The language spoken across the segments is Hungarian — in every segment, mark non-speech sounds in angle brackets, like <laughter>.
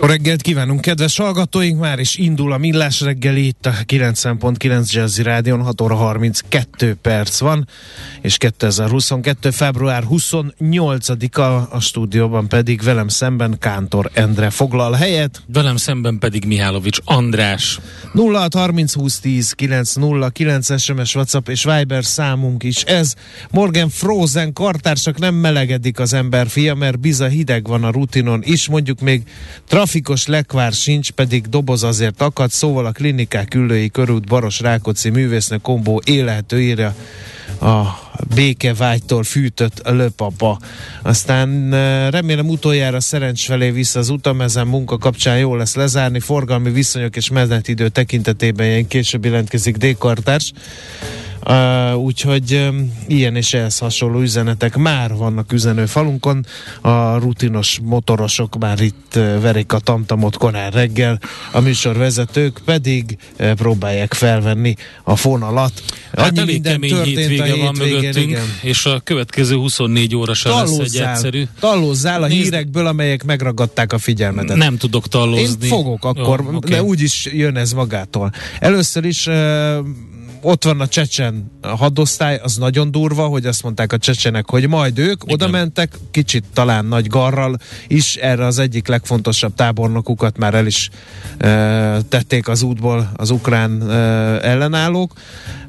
Jó reggelt kívánunk, kedves hallgatóink! Már is indul a Millás reggeli itt a 90.9 Jazzy Rádion, 6 óra 32 perc van, és 2022. február 28-a a stúdióban pedig velem szemben Kántor Endre foglal helyet. Velem szemben pedig Mihálovics András. 06 30 20 10 909 SMS, WhatsApp és Viber számunk is ez. Morgan Frozen kartársak nem melegedik az ember fia, mert biza hideg van a rutinon is, mondjuk még trafikos lekvár sincs, pedig doboz azért akad, szóval a klinikák ülői körút Baros Rákóczi művésznő kombó élhető írja a békevágytól fűtött löpapa. Aztán remélem utoljára szerencs felé vissza az utam, ezen munka kapcsán jó lesz lezárni, forgalmi viszonyok és menetidő tekintetében ilyen később jelentkezik D-kartárs. Uh, úgyhogy um, ilyen és ehhez hasonló üzenetek már vannak üzenő falunkon. A rutinos motorosok már itt uh, verik a tamtamot korán reggel, a műsorvezetők pedig uh, próbálják felvenni a fonalat. Hát Annyi elég kemény hétvége van mögöttünk, igen. és a következő 24 óra sem lesz egy egyszerű. Tallózzál a Nézd, hírekből, amelyek megragadták a figyelmedet. Nem tudok tallózni. Én fogok akkor, oh, okay. de úgyis jön ez magától. Először is ott van a csecsen hadosztály, az nagyon durva, hogy azt mondták a csecsenek, hogy majd ők Igen. oda mentek, kicsit talán nagy garral is, erre az egyik legfontosabb tábornokukat már el is e, tették az útból az ukrán e, ellenállók.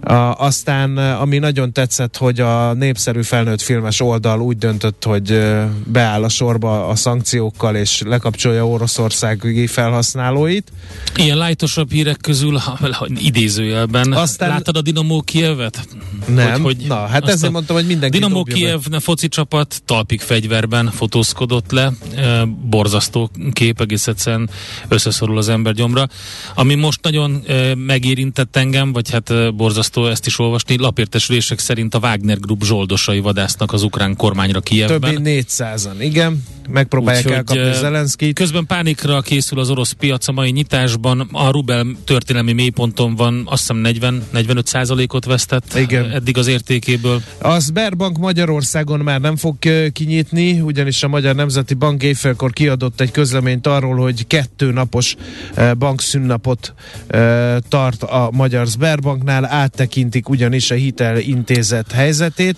A, aztán, ami nagyon tetszett, hogy a népszerű felnőtt filmes oldal úgy döntött, hogy beáll a sorba a szankciókkal, és lekapcsolja Oroszországi felhasználóit. Ilyen lájtosabb hírek közül, ha, idézőjelben, Aztán, láttad a Dinamo Kievet? Nem, hogy, hogy Na, hát ezért mondtam, hogy mindenki Dinamo Kiev ne foci csapat talpig fegyverben fotózkodott le, e, borzasztó kép, egész egyszerűen összeszorul az ember gyomra. Ami most nagyon e, megérintett engem, vagy hát e, borzasztó borzasztó ezt is olvasni. Lapértesülések szerint a Wagner Group zsoldosai vadásznak az ukrán kormányra Kievben. Többi 400-an, igen. Megpróbálják Úgy, elkapni Zelenszkit. Közben pánikra készül az orosz piac a mai nyitásban. A Rubel történelmi mélyponton van, azt hiszem 40-45 százalékot vesztett igen. eddig az értékéből. A Sberbank Magyarországon már nem fog kinyitni, ugyanis a Magyar Nemzeti Bank éjfélkor kiadott egy közleményt arról, hogy kettő napos bankszünnapot tart a Magyar Sberbanknál, áttekintik ugyanis a hitelintézet helyzetét.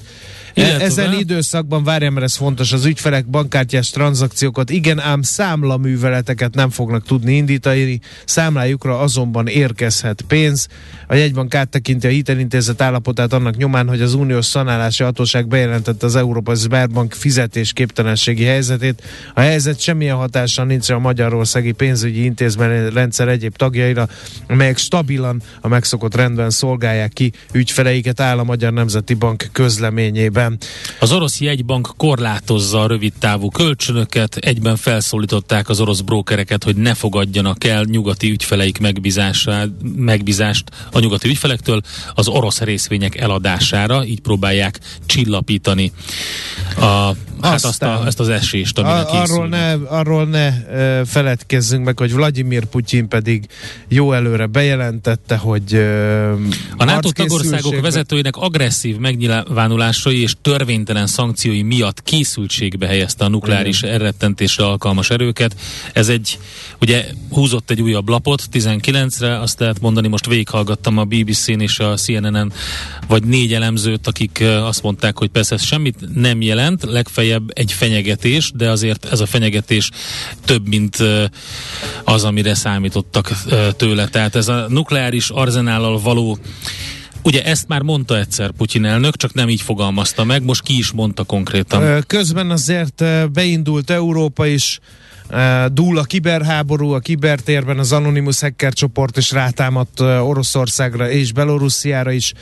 Illetve... Ezen időszakban, várjam, mert ez fontos, az ügyfelek bankkártyás tranzakciókat, igen, ám számlaműveleteket nem fognak tudni indítani, számlájukra azonban érkezhet pénz. A jegybank áttekinti a hitelintézet állapotát annak nyomán, hogy az uniós szanálási hatóság bejelentette az Európai Sberbank fizetésképtelenségi helyzetét. A helyzet semmilyen hatással nincs a Magyarországi pénzügyi intézmény rendszer egyéb tagjaira, amelyek stabilan a megszokott rendben szolgálják ki ügyfeleiket, áll a Magyar Nemzeti Bank közleményében. Az orosz jegybank korlátozza a rövid távú kölcsön kölcsönöket, egyben felszólították az orosz brókereket, hogy ne fogadjanak el nyugati ügyfeleik megbízást a nyugati ügyfelektől az orosz részvények eladására, így próbálják csillapítani a, hát azt a, ezt az esést, aminek a, arról ne, arról ne feledkezzünk meg, hogy Vladimir Putyin pedig jó előre bejelentette, hogy uh, a NATO tagországok vezetőinek agresszív megnyilvánulásai és törvénytelen szankciói miatt készültségbe helyezte a nukleáris elrettentésre alkalmas erőket. Ez egy, ugye húzott egy újabb lapot 19-re, azt lehet mondani, most végighallgattam a BBC-n és a CNN-en, vagy négy elemzőt, akik azt mondták, hogy persze ez semmit nem jelent, legfeljebb egy fenyegetés, de azért ez a fenyegetés több, mint az, amire számítottak tőle. Tehát ez a nukleáris arzenállal való Ugye ezt már mondta egyszer Putyin elnök, csak nem így fogalmazta meg, most ki is mondta konkrétan. Közben azért beindult Európa is dúl a kiberháború, a kibertérben az Anonymous hacker csoport is rátámadt Oroszországra és Belorussziára is.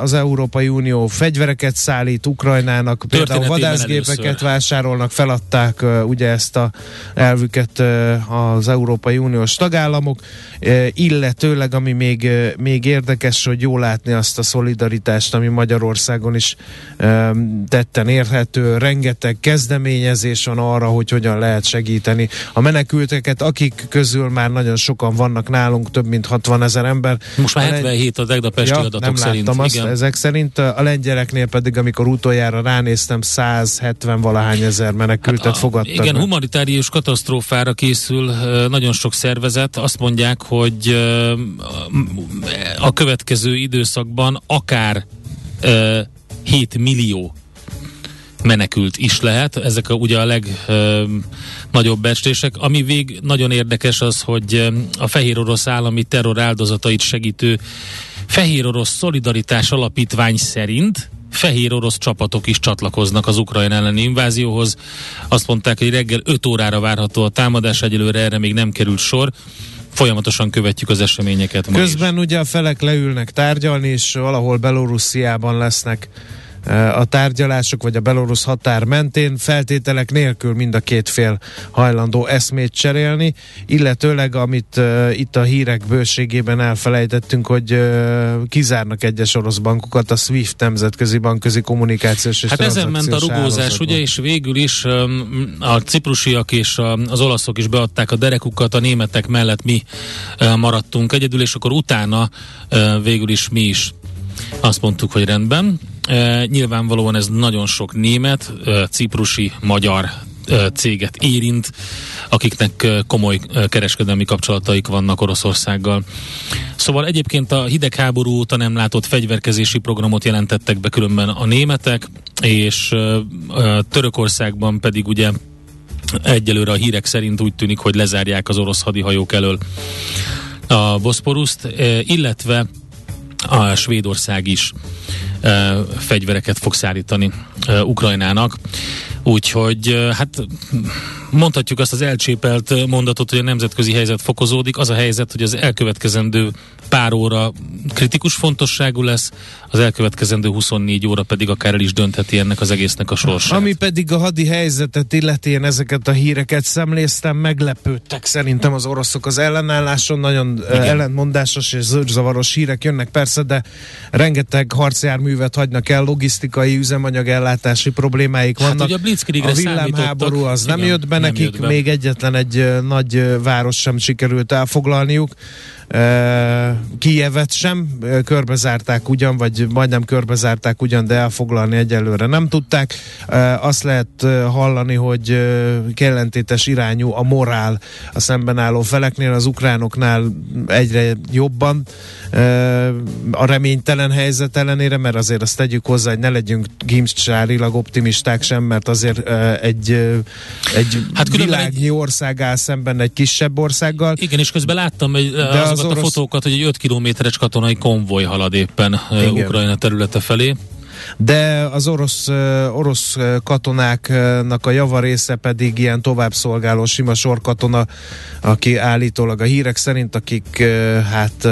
Az Európai Unió fegyvereket szállít Ukrajnának, például vadászgépeket először. vásárolnak, feladták ugye ezt a elvüket az Európai Uniós tagállamok, illetőleg ami még, még érdekes, hogy jó látni azt a szolidaritást, ami Magyarországon is tetten érhető, rengeteg kezdeményezés van arra, hogy hogyan lehet segíteni segíteni a menekülteket, akik közül már nagyon sokan vannak nálunk, több mint 60 ezer ember. Most már 77 a tegnapesti ja, adatok nem szerint. Láttam azt, igen. ezek szerint a lengyeleknél pedig, amikor utoljára ránéztem, 170 valahány ezer menekültet hát a, fogadtak. Igen, meg. humanitárius katasztrófára készül nagyon sok szervezet. Azt mondják, hogy a következő időszakban akár 7 millió menekült is lehet. Ezek a, ugye a legnagyobb becslések. Ami vég nagyon érdekes az, hogy a fehér orosz állami terror áldozatait segítő Fehér Orosz Szolidaritás Alapítvány szerint fehér orosz csapatok is csatlakoznak az ukrajn elleni invázióhoz. Azt mondták, hogy reggel 5 órára várható a támadás, egyelőre erre még nem került sor folyamatosan követjük az eseményeket. Közben ugye a felek leülnek tárgyalni, és valahol Belorussziában lesznek a tárgyalások, vagy a belorusz határ mentén feltételek nélkül mind a két fél hajlandó eszmét cserélni, illetőleg amit uh, itt a hírek bőségében elfelejtettünk, hogy uh, kizárnak egyes orosz bankokat a SWIFT nemzetközi bankközi kommunikációs és Hát ezen ment a rugózás, ugye, és végül is um, a ciprusiak és a, az olaszok is beadták a derekukat, a németek mellett mi uh, maradtunk egyedül, és akkor utána uh, végül is mi is azt mondtuk, hogy rendben. Nyilvánvalóan ez nagyon sok német, ciprusi, magyar céget érint, akiknek komoly kereskedelmi kapcsolataik vannak Oroszországgal. Szóval egyébként a hidegháború óta nem látott fegyverkezési programot jelentettek be különben a németek, és Törökországban pedig ugye egyelőre a hírek szerint úgy tűnik, hogy lezárják az orosz hadihajók elől a Boszporuszt, illetve a Svédország is e, fegyvereket fog szállítani e, Ukrajnának. Úgyhogy hát mondhatjuk azt az elcsépelt mondatot, hogy a nemzetközi helyzet fokozódik. Az a helyzet, hogy az elkövetkezendő pár óra kritikus fontosságú lesz, az elkövetkezendő 24 óra pedig akár el is döntheti ennek az egésznek a sorsát. Ami pedig a hadi helyzetet illeti, én ezeket a híreket szemléztem, meglepődtek szerintem az oroszok az ellenálláson, nagyon Igen. ellentmondásos és zavaros hírek jönnek persze, de rengeteg harcjárművet hagynak el, logisztikai üzemanyagellátási problémáik hát vannak. Hát ugye a Blitzkriegre a villámháború az Igen, nem jött be nem nekik, jött be. még egyetlen egy nagy város sem sikerült elfoglalniuk. Kijevet sem körbezárták ugyan, vagy majdnem körbezárták ugyan, de elfoglalni egyelőre nem tudták. Azt lehet hallani, hogy kellentétes irányú a morál a szemben álló feleknél, az ukránoknál egyre jobban a reménytelen helyzet ellenére, mert azért azt tegyük hozzá, hogy ne legyünk gimcsárilag optimisták sem, mert azért egy, egy hát világnyi egy... ország áll szemben egy kisebb országgal. Igen, és közben láttam hogy de az orosz... a fotókat, hogy egy 5 kilométeres katonai konvoj halad éppen Igen. Ukrajna területe felé. De az orosz, orosz katonáknak a java része pedig ilyen továbbszolgáló sima sorkatona, aki állítólag a hírek szerint, akik hát,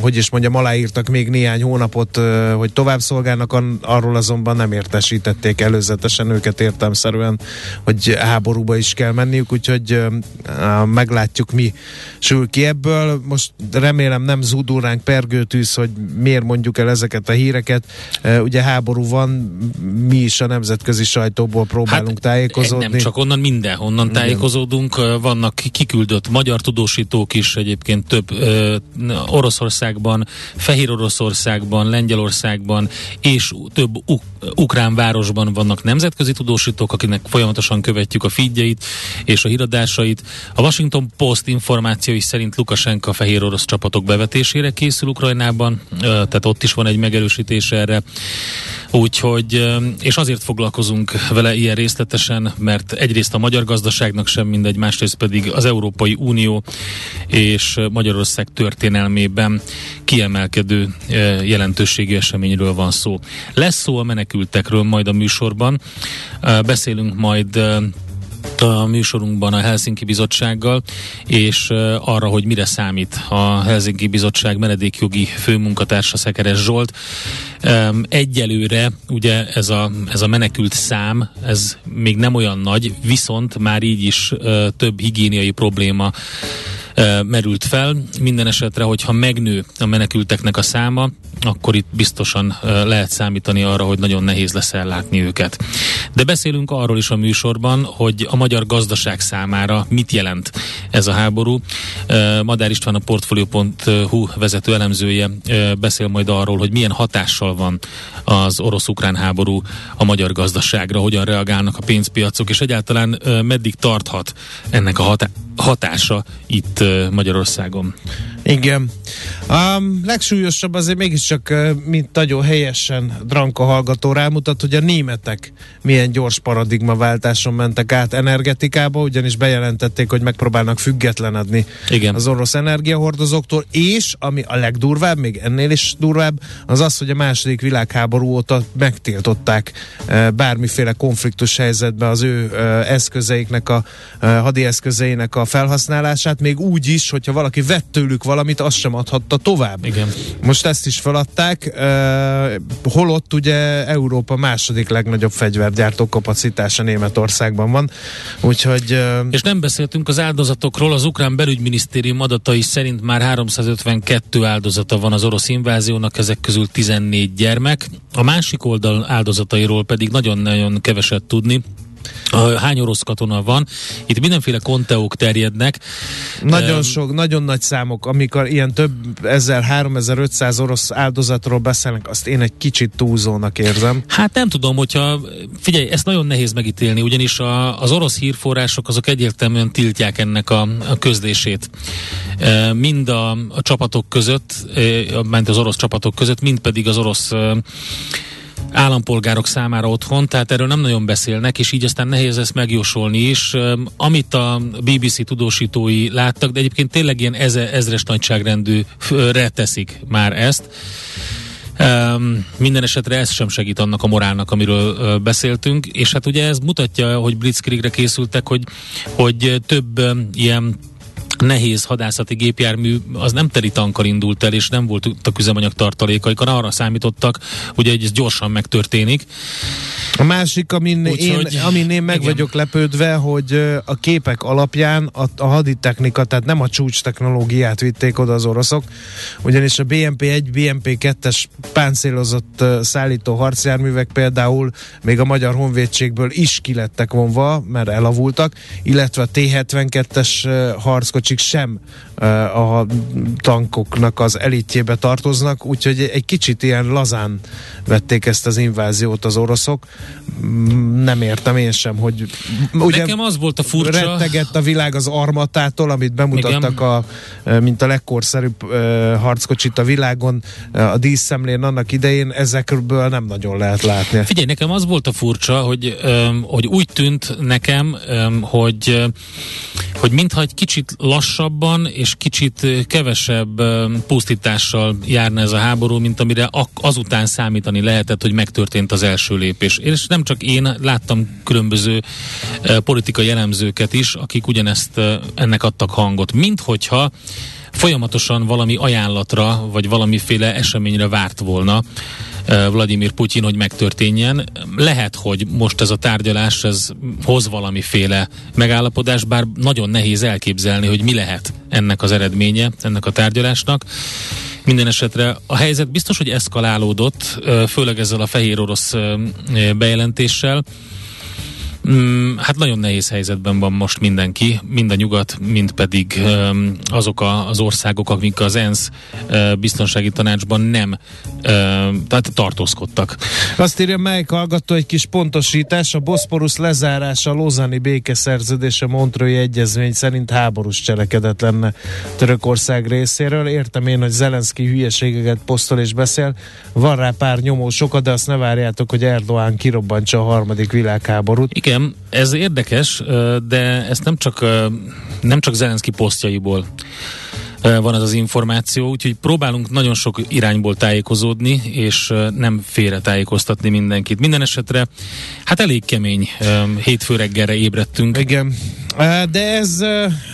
hogy is mondjam, aláírtak még néhány hónapot, hogy tovább szolgálnak, arról azonban nem értesítették előzetesen őket értelmszerűen, hogy háborúba is kell menniük, úgyhogy meglátjuk mi sül ki ebből. Most remélem nem zúdul ránk pergőtűz, hogy miért mondjuk el ezeket a híreket. Ugye háború van, mi is a nemzetközi sajtóból próbálunk hát, tájékozódni. Nem csak onnan, mindenhonnan tájékozódunk. Vannak kiküldött magyar tudósítók is egyébként több Oroszországban, Fehér Oroszországban, Lengyelországban és több ukrán városban vannak nemzetközi tudósítók, akinek folyamatosan követjük a figyeit és a híradásait. A Washington Post információi szerint Lukasenka fehér orosz csapatok bevetésére készül Ukrajnában, tehát ott is van egy megerősítés erre. Úgyhogy, és azért foglalkozunk vele ilyen részletesen, mert egyrészt a magyar gazdaságnak sem mindegy, másrészt pedig az Európai Unió és Magyarország történelmében kiemelkedő jelentőségű eseményről van szó. Lesz szó a menekültekről majd a műsorban. Beszélünk majd a műsorunkban a Helsinki Bizottsággal, és arra, hogy mire számít a Helsinki Bizottság menedékjogi főmunkatársa Szekeres Zsolt. Egyelőre ugye ez a, ez a menekült szám, ez még nem olyan nagy, viszont már így is több higiéniai probléma merült fel. Minden esetre, hogyha megnő a menekülteknek a száma, akkor itt biztosan lehet számítani arra, hogy nagyon nehéz lesz ellátni őket. De beszélünk arról is a műsorban, hogy a magyar gazdaság számára mit jelent ez a háború. Madár István a Portfolio.hu vezető elemzője beszél majd arról, hogy milyen hatással van az orosz-ukrán háború a magyar gazdaságra, hogyan reagálnak a pénzpiacok, és egyáltalán meddig tarthat ennek a hatá- hatása itt Magyarországon. Igen. A legsúlyosabb azért mégiscsak, mint nagyon helyesen Dranka hallgató rámutat, hogy a németek milyen gyors paradigmaváltáson mentek át energetikába, ugyanis bejelentették, hogy megpróbálnak függetlenedni Igen. az orosz energiahordozóktól, és ami a legdurvább, még ennél is durvább, az az, hogy a második világháború óta megtiltották bármiféle konfliktus helyzetben az ő eszközeiknek, a hadi eszközeinek a felhasználását, még úgy is, hogyha valaki vett tőlük valamit, azt sem adhatta tovább. Igen. Most ezt is feladták, uh, holott ugye Európa második legnagyobb fegyvergyártó kapacitása Németországban van, úgyhogy... Uh, És nem beszéltünk az áldozatokról, az ukrán belügyminisztérium adatai szerint már 352 áldozata van az orosz inváziónak, ezek közül 14 gyermek. A másik oldal áldozatairól pedig nagyon-nagyon keveset tudni hány orosz katona van. Itt mindenféle konteók terjednek. Nagyon um, sok, nagyon nagy számok, amikor ilyen több ezer, 3500 orosz áldozatról beszélnek, azt én egy kicsit túlzónak érzem. Hát nem tudom, hogyha, figyelj, ezt nagyon nehéz megítélni, ugyanis a, az orosz hírforrások azok egyértelműen tiltják ennek a, a közlését. E, mind a, a csapatok között, e, ment az orosz csapatok között, mind pedig az orosz e, állampolgárok számára otthon, tehát erről nem nagyon beszélnek, és így aztán nehéz ezt megjósolni is. Amit a BBC tudósítói láttak, de egyébként tényleg ilyen eze, ezres nagyságrendűre teszik már ezt. Um, minden esetre ez sem segít annak a morálnak, amiről uh, beszéltünk, és hát ugye ez mutatja, hogy Blitzkriegre készültek, hogy, hogy több um, ilyen nehéz hadászati gépjármű az nem teli tankkal indult el, és nem volt a üzemanyag tartalékaik, hanem arra számítottak, hogy ez gyorsan megtörténik. A másik, amin, Úgy, én, hogy, amin én meg igen. vagyok lepődve, hogy a képek alapján a, a haditechnika, tehát nem a csúcs technológiát vitték oda az oroszok, ugyanis a BMP-1, BMP-2-es páncélozott szállító harcjárművek például még a magyar honvédségből is kilettek vonva, mert elavultak, illetve a T-72-es harckocsik sem a tankoknak az elitjébe tartoznak, úgyhogy egy kicsit ilyen lazán vették ezt az inváziót az oroszok. Nem értem én sem, hogy ugye Nekem az volt a furcsa. Rettegett a világ az armatától, amit bemutattak, a, mint a legkorszerűbb harckocsit a világon a díszszemlén annak idején, ezekből nem nagyon lehet látni. Figyelj, nekem az volt a furcsa, hogy, hogy úgy tűnt nekem, hogy, hogy mintha egy kicsit lassabban és kicsit kevesebb pusztítással járna ez a háború, mint amire azután számítani lehetett, hogy megtörtént az első lépés. És nem csak én, láttam különböző politikai elemzőket is, akik ugyanezt ennek adtak hangot. Mint hogyha folyamatosan valami ajánlatra, vagy valamiféle eseményre várt volna Vladimir Putyin, hogy megtörténjen. Lehet, hogy most ez a tárgyalás ez hoz valamiféle megállapodás, bár nagyon nehéz elképzelni, hogy mi lehet ennek az eredménye, ennek a tárgyalásnak. Minden esetre a helyzet biztos, hogy eszkalálódott, főleg ezzel a fehér orosz bejelentéssel. Mm, hát nagyon nehéz helyzetben van most mindenki, mind a nyugat, mind pedig azok az országok, akik az ENSZ uh, biztonsági tanácsban nem tehát tartózkodtak. Azt írja melyik hallgató egy kis pontosítás, a Boszporusz lezárása a Lozani békeszerződés a Montrői Egyezmény szerint háborús cselekedet lenne Törökország részéről. Értem én, hogy Zelenszky hülyeségeket posztol és beszél, van rá pár nyomó sokat, de azt ne várjátok, hogy Erdoğan kirobbantsa a harmadik világháborút. Igen, igen, ez érdekes, de ezt nem csak, nem csak Zelenszky posztjaiból van ez az információ, úgyhogy próbálunk nagyon sok irányból tájékozódni, és nem félre tájékoztatni mindenkit. Minden esetre, hát elég kemény hétfő reggelre ébredtünk. Igen, de ez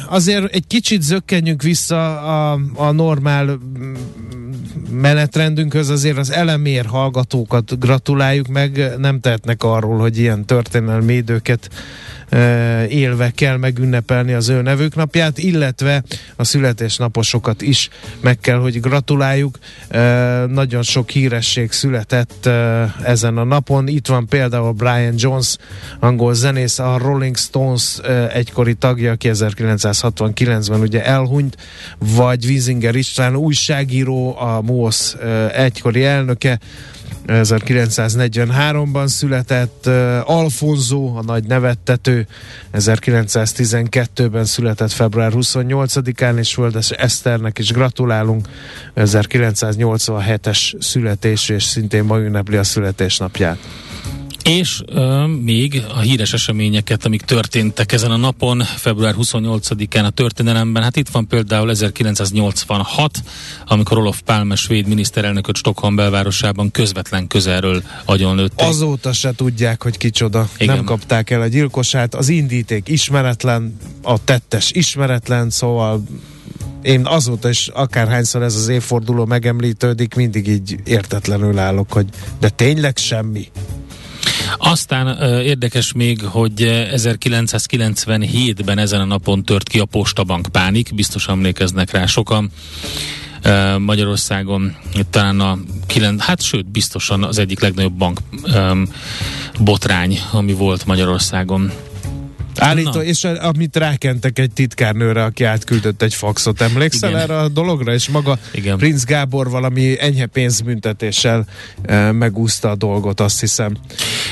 azért egy kicsit zökkenjünk vissza a, a normál menetrendünkhöz azért az elemér hallgatókat gratuláljuk meg, nem tehetnek arról, hogy ilyen történelmi időket élve kell megünnepelni az ő nevük napját, illetve a születésnaposokat is meg kell, hogy gratuláljuk. Nagyon sok híresség született ezen a napon. Itt van például Brian Jones, angol zenész, a Rolling Stones egykori tagja, aki 1969-ben ugye elhunyt, vagy Wiesinger István újságíró, a MOSZ egykori elnöke, 1943-ban született, uh, Alfonso, a nagy nevettető, 1912-ben született február 28-án, és Földes Eszternek is gratulálunk, 1987-es születés, és szintén ma ünnepli a születésnapját. És uh, még a híres eseményeket, amik történtek ezen a napon, február 28-án a történelemben, hát itt van például 1986, amikor Olof Palme svéd miniszterelnököt Stockholm belvárosában közvetlen közelről agyonlőtték. Azóta se tudják, hogy kicsoda. Igen. Nem kapták el a gyilkosát, az indíték ismeretlen, a tettes ismeretlen, szóval én azóta is akárhányszor ez az évforduló megemlítődik, mindig így értetlenül állok, hogy de tényleg semmi. Aztán érdekes még, hogy 1997-ben ezen a napon tört ki a Postabank pánik, biztos emlékeznek rá sokan. Magyarországon talán a kilen, hát sőt, biztosan az egyik legnagyobb bank botrány, ami volt Magyarországon. Állító, Na. és amit rákentek egy titkárnőre, aki átküldött egy faxot, emlékszel Igen. erre a dologra? És maga Igen. Prince Gábor valami enyhe pénzbüntetéssel e, megúszta a dolgot, azt hiszem.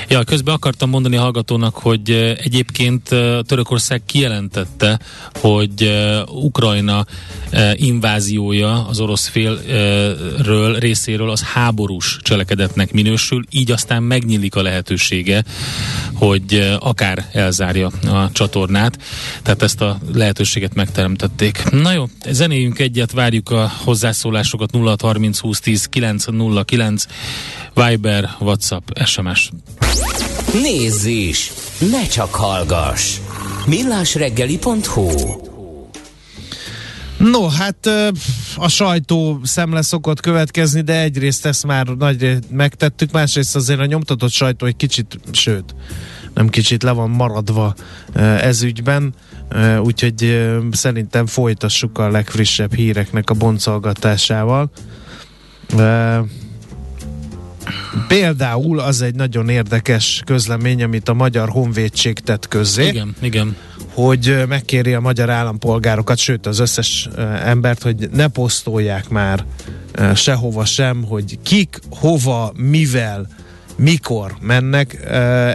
Ja, közben akartam mondani a hallgatónak, hogy e, egyébként e, Törökország kijelentette, hogy Ukrajna inváziója az orosz félről részéről az háborús cselekedetnek minősül, így aztán megnyílik a lehetősége, hogy akár elzárja a csatornát, tehát ezt a lehetőséget megteremtették. Na jó, zenéjünk egyet, várjuk a hozzászólásokat 0630 20 10 909 Viber, WhatsApp, SMS. Nézz is! Ne csak hallgass! millásreggeli.hu No, hát a sajtó szemle szokott következni, de egyrészt ezt már nagy megtettük, másrészt azért a nyomtatott sajtó egy kicsit, sőt, nem kicsit le van maradva ez ügyben, úgyhogy szerintem folytassuk a legfrissebb híreknek a boncolgatásával. Például az egy nagyon érdekes közlemény, amit a Magyar Honvédség tett közzé. Igen, igen. Hogy megkéri a magyar állampolgárokat, sőt az összes embert, hogy ne posztolják már sehova sem, hogy kik, hova, mivel mikor mennek.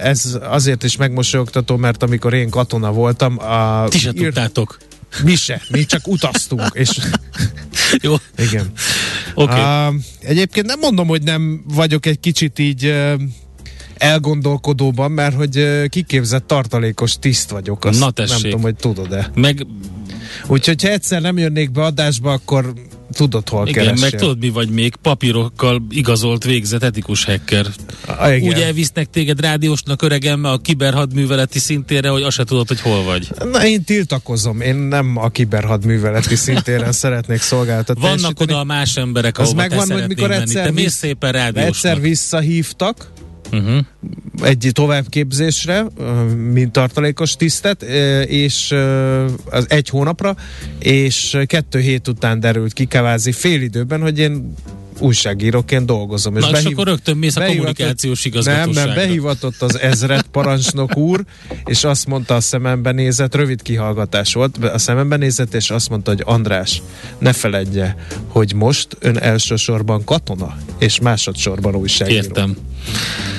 Ez azért is megmosolyogtató, mert amikor én katona voltam... A, Ti se ír... tudtátok. Mi se, mi csak utaztunk. És... Jó. Igen. Okay. Uh, egyébként nem mondom, hogy nem vagyok egy kicsit így uh, elgondolkodóban, mert hogy ö, kiképzett tartalékos tiszt vagyok. Azt Na nem tessék. tudom, hogy tudod-e. Meg, Úgyhogy ha egyszer nem jönnék be adásba, akkor tudod, hol igen, keressél. meg tudod mi vagy még, papírokkal igazolt végzett etikus hacker. Ah, igen. Úgy elvisznek téged rádiósnak öregem a kiberhadműveleti szintére, hogy azt se tudod, hogy hol vagy. Na, én tiltakozom. Én nem a kiberhadműveleti szintéren <laughs> szeretnék szolgáltatni. Vannak oda a más emberek, ahova megvan, hogy mikor menni. egyszer Te mész szépen Egyszer rádiósnak. visszahívtak, Uh-huh. egy továbbképzésre, mint tartalékos tisztet, és az egy hónapra, és kettő hét után derült ki kvázi fél időben, hogy én újságíróként dolgozom. Na, és behív- akkor rögtön mész a kommunikációs Nem, igazgatóságra. nem, behivatott az ezred parancsnok úr, és azt mondta a szemembe nézett, rövid kihallgatás volt, a szemembe nézett, és azt mondta, hogy András, ne feledje, hogy most ön elsősorban katona, és másodszorban újságíró. Értem.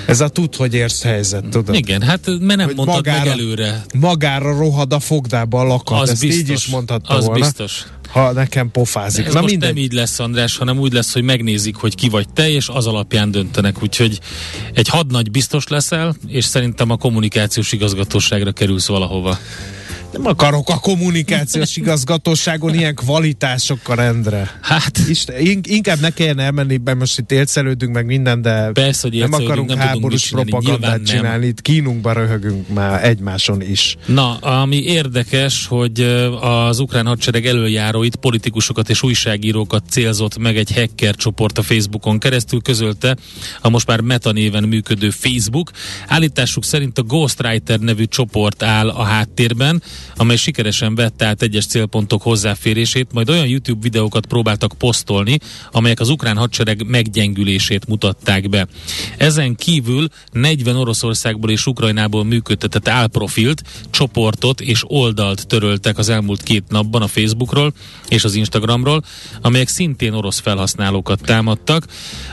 Ez a tud, hogy érsz helyzet, tudod? Igen, hát mert nem Hogy mondtad meg magára- előre. Magára rohad a fogdába a lakat. Az Ezt biztos. így is mondhatta az volna, biztos. Ha nekem pofázik. Ez Na most mindegy. nem így lesz, András, hanem úgy lesz, hogy megnézik, hogy ki vagy te, és az alapján döntenek. Úgyhogy egy hadnagy biztos leszel, és szerintem a kommunikációs igazgatóságra kerülsz valahova. Nem akarok a kommunikációs igazgatóságon ilyen kvalitásokkal rendre. Hát, Isten, in- inkább ne kelljen elmenni, mert most itt élcelődünk meg minden, de Persze, hogy nem akarunk nem háborús csinálni, propagandát nem. csinálni. Itt kínunkba röhögünk már egymáson is. Na, ami érdekes, hogy az ukrán hadsereg előjáróit, politikusokat és újságírókat célzott meg egy hacker csoport a Facebookon keresztül, közölte a most már Meta néven működő Facebook. Állításuk szerint a Ghostwriter nevű csoport áll a háttérben, amely sikeresen vette át egyes célpontok hozzáférését, majd olyan YouTube videókat próbáltak posztolni, amelyek az ukrán hadsereg meggyengülését mutatták be. Ezen kívül 40 Oroszországból és Ukrajnából működtetett álprofilt, csoportot és oldalt töröltek az elmúlt két napban a Facebookról és az Instagramról, amelyek szintén orosz felhasználókat támadtak.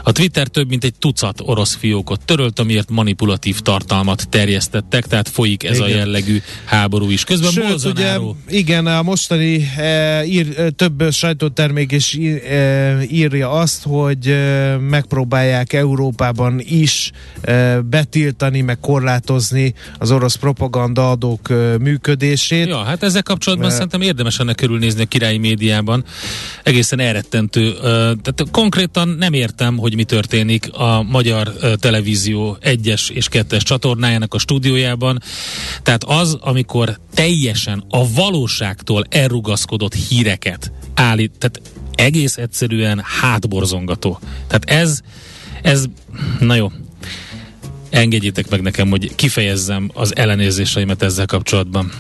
A Twitter több mint egy tucat orosz fiókot törölt, amiért manipulatív tartalmat terjesztettek, tehát folyik ez a Igen. jellegű háború is. Közben Sőt, ugye, igen, a mostani e, ír, e, több sajtótermék is ír, e, írja azt, hogy e, megpróbálják Európában is e, betiltani, meg korlátozni az orosz propaganda adók e, működését. Ja, hát ezzel kapcsolatban Mert- szerintem érdemes ennek körülnézni a királyi médiában. Egészen elrettentő. Ö, Tehát konkrétan nem értem, hogy mi történik a magyar ö, televízió egyes és kettes csatornájának a stúdiójában. Tehát az, amikor teljesen a valóságtól elrugaszkodott híreket állít, tehát egész egyszerűen hátborzongató. Tehát ez, ez, na jó, engedjétek meg nekem, hogy kifejezzem az ellenérzéseimet ezzel kapcsolatban.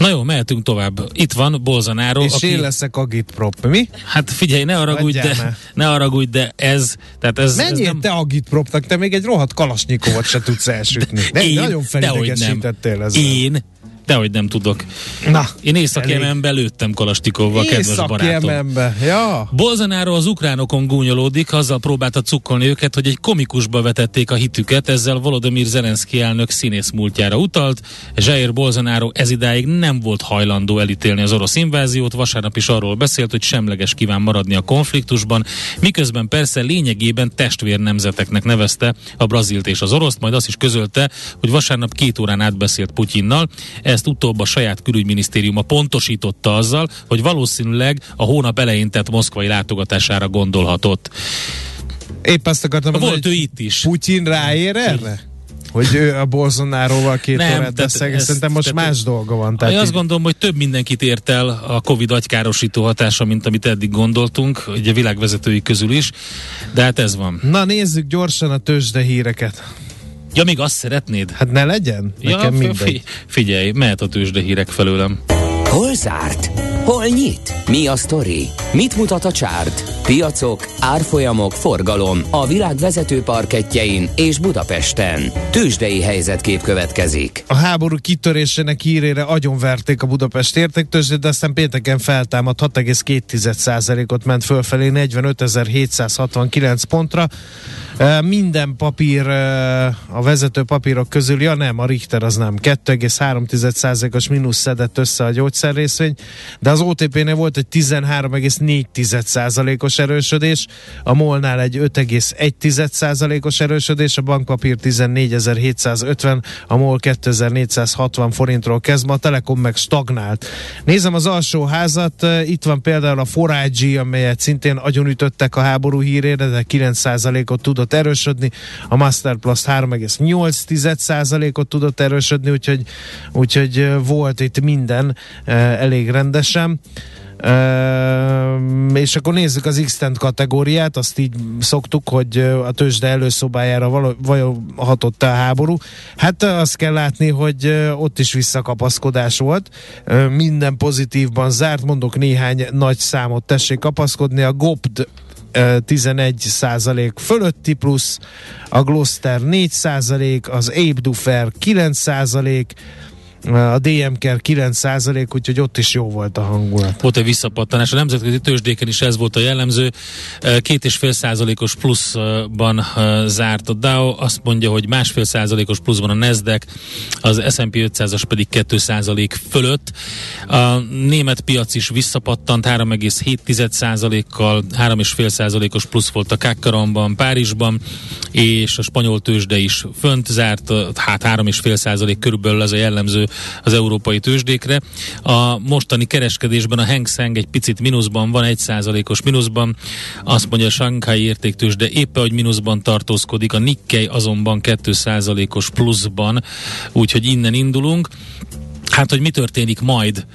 Na jó, mehetünk tovább. Itt van Bolsonaro, És aki... én leszek agitprop. Mi? Hát figyelj, ne haragudj, Hagyjál de, ne haragudj, de ez, tehát ez, ez Menjél nem... te agitpropnak, te még egy rohadt kalasnyikovot se tudsz elsütni. Ne, Én, nagyon felidegesítettél ezzel. Én, dehogy nem tudok. Na, Én észak lőttem Kalastikovval, kedves barátom. Észak-Jemenbe. Ja. Bolsonaro az ukránokon gúnyolódik, azzal próbálta cukkolni őket, hogy egy komikusba vetették a hitüket, ezzel Volodymyr Zelenszky elnök színész múltjára utalt. Jair Bolsonaro ezidáig nem volt hajlandó elítélni az orosz inváziót, vasárnap is arról beszélt, hogy semleges kíván maradni a konfliktusban, miközben persze lényegében testvér nemzeteknek nevezte a brazilt és az oroszt, majd azt is közölte, hogy vasárnap két órán átbeszélt Putyinnal. Ezt utóbb a saját külügyminisztériuma pontosította azzal, hogy valószínűleg a hónap elején tett moszkvai látogatásására gondolhatott. Épp azt akartam mondani, Volt ő hogy itt is. Putyin ráér erre? Hogy ő a Bolsonaroval két Nem, órát beszélget, szerintem most tehát- más dolga van. Én Tehát azt így- gondolom, hogy több mindenkit ért el a Covid agykárosító hatása, mint amit eddig gondoltunk, ugye világvezetői közül is, de hát ez van. Na nézzük gyorsan a tőzsde híreket. Ja, még azt szeretnéd? Hát ne legyen? Nekem ja, mindegy. fi- figyelj, mehet a tőzsde hírek felőlem. Hol zárt? Hol nyit? Mi a sztori? Mit mutat a csárt? Piacok, árfolyamok, forgalom a világ vezető parketjein és Budapesten. Tősdei helyzetkép következik. A háború kitörésének hírére agyonverték a Budapest értéktőzsdét, de aztán pénteken feltámad 6,2%-ot ment fölfelé 45.769 pontra. Minden papír a vezető papírok közül, ja nem, a Richter az nem, 2,3%-os mínusz szedett össze a gyógyszerrészvény, de az OTP-nél volt egy 13,4%-os erősödés, a MOL-nál egy 5,1%-os erősödés, a bankpapír 14.750, a MOL 2460 forintról kezd, ma a Telekom meg stagnált. Nézem az alsó házat, itt van például a Forágyi, amelyet szintén agyonütöttek a háború hírére, de 9%-ot tudott erősödni, a Masterplast 3,8%-ot tudott erősödni, úgyhogy, úgyhogy volt itt minden elég rendesen. Uh, és akkor nézzük az x kategóriát, azt így szoktuk, hogy a tőzsde előszobájára vajon hatott a háború. Hát azt kell látni, hogy ott is visszakapaszkodás volt. Minden pozitívban zárt, mondok néhány nagy számot, tessék kapaszkodni. A GOPD 11 százalék fölötti plusz, a Gloster 4 százalék, az Ape Dufer 9 százalék, a DM-ker 9% úgyhogy ott is jó volt a hangulat. Volt egy visszapattanás. A nemzetközi tőzsdéken is ez volt a jellemző. Két és fél százalékos pluszban zárt a Dow, azt mondja, hogy másfél százalékos pluszban a Nasdaq, az S&P 500-as pedig 2 százalék fölött. A német piac is visszapattant 3,7 százalékkal, 3,5 százalékos plusz volt a Kakkaramban, Párizsban, és a spanyol tőzsde is fönt zárt, hát 3,5 százalék körülbelül ez a jellemző az európai tőzsdékre. A mostani kereskedésben a Hang Seng egy picit mínuszban van, egy százalékos mínuszban. Azt mondja a Shanghai értéktőzsde éppen, hogy mínuszban tartózkodik, a Nikkei azonban 2 százalékos pluszban, úgyhogy innen indulunk. Hát, hogy mi történik majd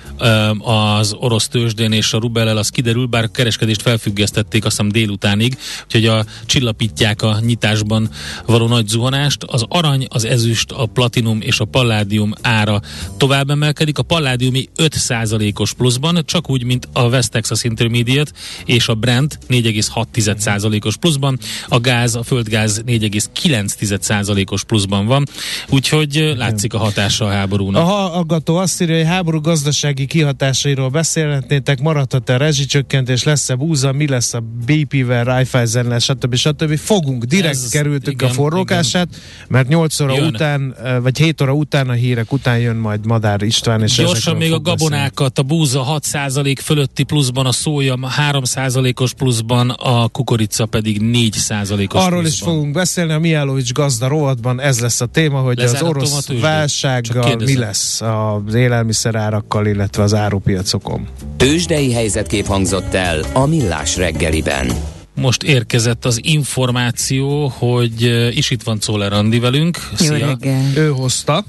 az orosz tőzsdén és a rubellel, az kiderül, bár a kereskedést felfüggesztették azt hiszem délutánig, úgyhogy a csillapítják a nyitásban való nagy zuhanást. Az arany, az ezüst, a platinum és a palládium ára tovább emelkedik. A palládiumi 5%-os pluszban, csak úgy, mint a West Texas Intermediate és a Brent 4,6%-os pluszban, a gáz, a földgáz 4,9%-os pluszban van, úgyhogy látszik a hatása a háborúnak. A hallgató azt írja, hogy háború gazdasági kihatásairól beszélhetnétek, maradhat-e a rezsicsökkentés, lesz-e búza, mi lesz a BP-vel, Raiffeisen-nel, stb. stb. Fogunk, direkt Ez, kerültük igen, a forrókását, igen. mert 8 óra jön. után, vagy 7 óra után a hírek után jön majd Madár István, és Gyorsan még a gabonákat, a búza 6% fölötti pluszban, a szója 3%-os pluszban, a kukorica pedig 4%-os Arról pluszban. is fogunk beszélni, a Miálovics gazda rovatban ez lesz a téma, hogy Lezárt az orosz válsággal mi lesz a az élelmiszerárakkal, illetve az árupiacokon. Tőzsdei helyzetkép hangzott el a Millás reggeliben. Most érkezett az információ, hogy is itt van Czoller Andi velünk. Szia. Ő hozta.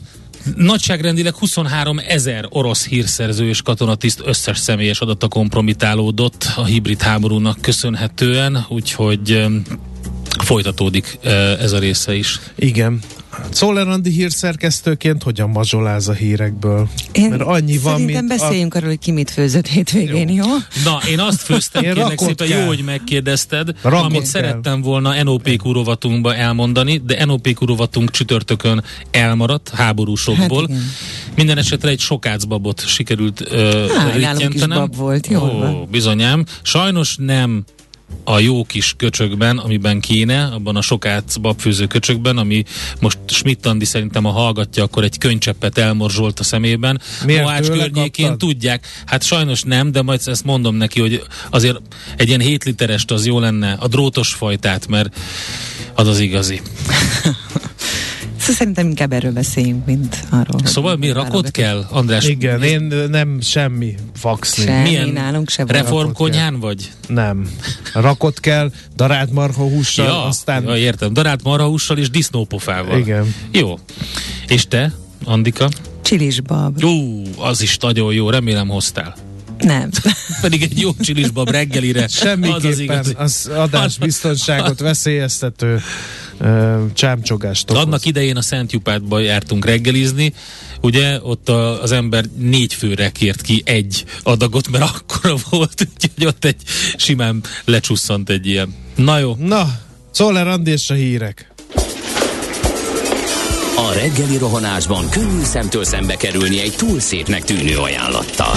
Nagyságrendileg 23 ezer orosz hírszerző és katonatiszt összes személyes adata kompromitálódott a hibrid háborúnak köszönhetően, úgyhogy folytatódik ez a része is. Igen. Szoller Andi hírszerkesztőként hogyan mazsoláz a hírekből? Én Mert annyi van, mint beszéljünk a... arról, hogy ki mit főzött hétvégén, jó? jó? Na, én azt főztem, én kérlek szépen, jó, hogy megkérdezted, rakot amit kell. szerettem volna NOP kurovatunkba elmondani, de NOP kurovatunk csütörtökön elmaradt háborúsokból. Hát Minden esetre egy sokácbabot sikerült uh, Há, bab volt, jó. Ó, bizonyám. Sajnos nem a jó kis köcsökben, amiben kéne, abban a sokát babfőző köcsökben, ami most Schmidt Andi szerintem a hallgatja, akkor egy könycseppet elmorzsolt a szemében. Miért Mohács környékén kaptad? tudják. Hát sajnos nem, de majd ezt mondom neki, hogy azért egy ilyen 7 literest az jó lenne, a drótos fajtát, mert az az igazi. <laughs> Szóval szerintem inkább erről beszéljünk, mint arról. Szóval mi rakott kell, András? Igen, én nem semmi faxni. Semmi, Milyen nálunk sem reformkonyhán vagy? Nem. Rakott kell, darált marhahússal, ja, aztán... Ja, értem. Darált marhahússal és disznópofával. Igen. Jó. És te, Andika? Csilisbab. Ú, az is nagyon jó, remélem hoztál. Nem. <laughs> Pedig egy jó csilisbab reggelire. <laughs> Semmiképpen az, az adásbiztonságot veszélyeztető csámcsogást okoz. Annak idején a Szent Jupátba jártunk reggelizni, ugye ott a, az ember négy főre kért ki egy adagot, mert akkora <laughs> volt, hogy ott egy simán lecsusszant egy ilyen. Na jó. Na, Szoller Andi és a hírek. A reggeli rohanásban könnyű szemtől szembe kerülni egy túl szépnek tűnő ajánlattal.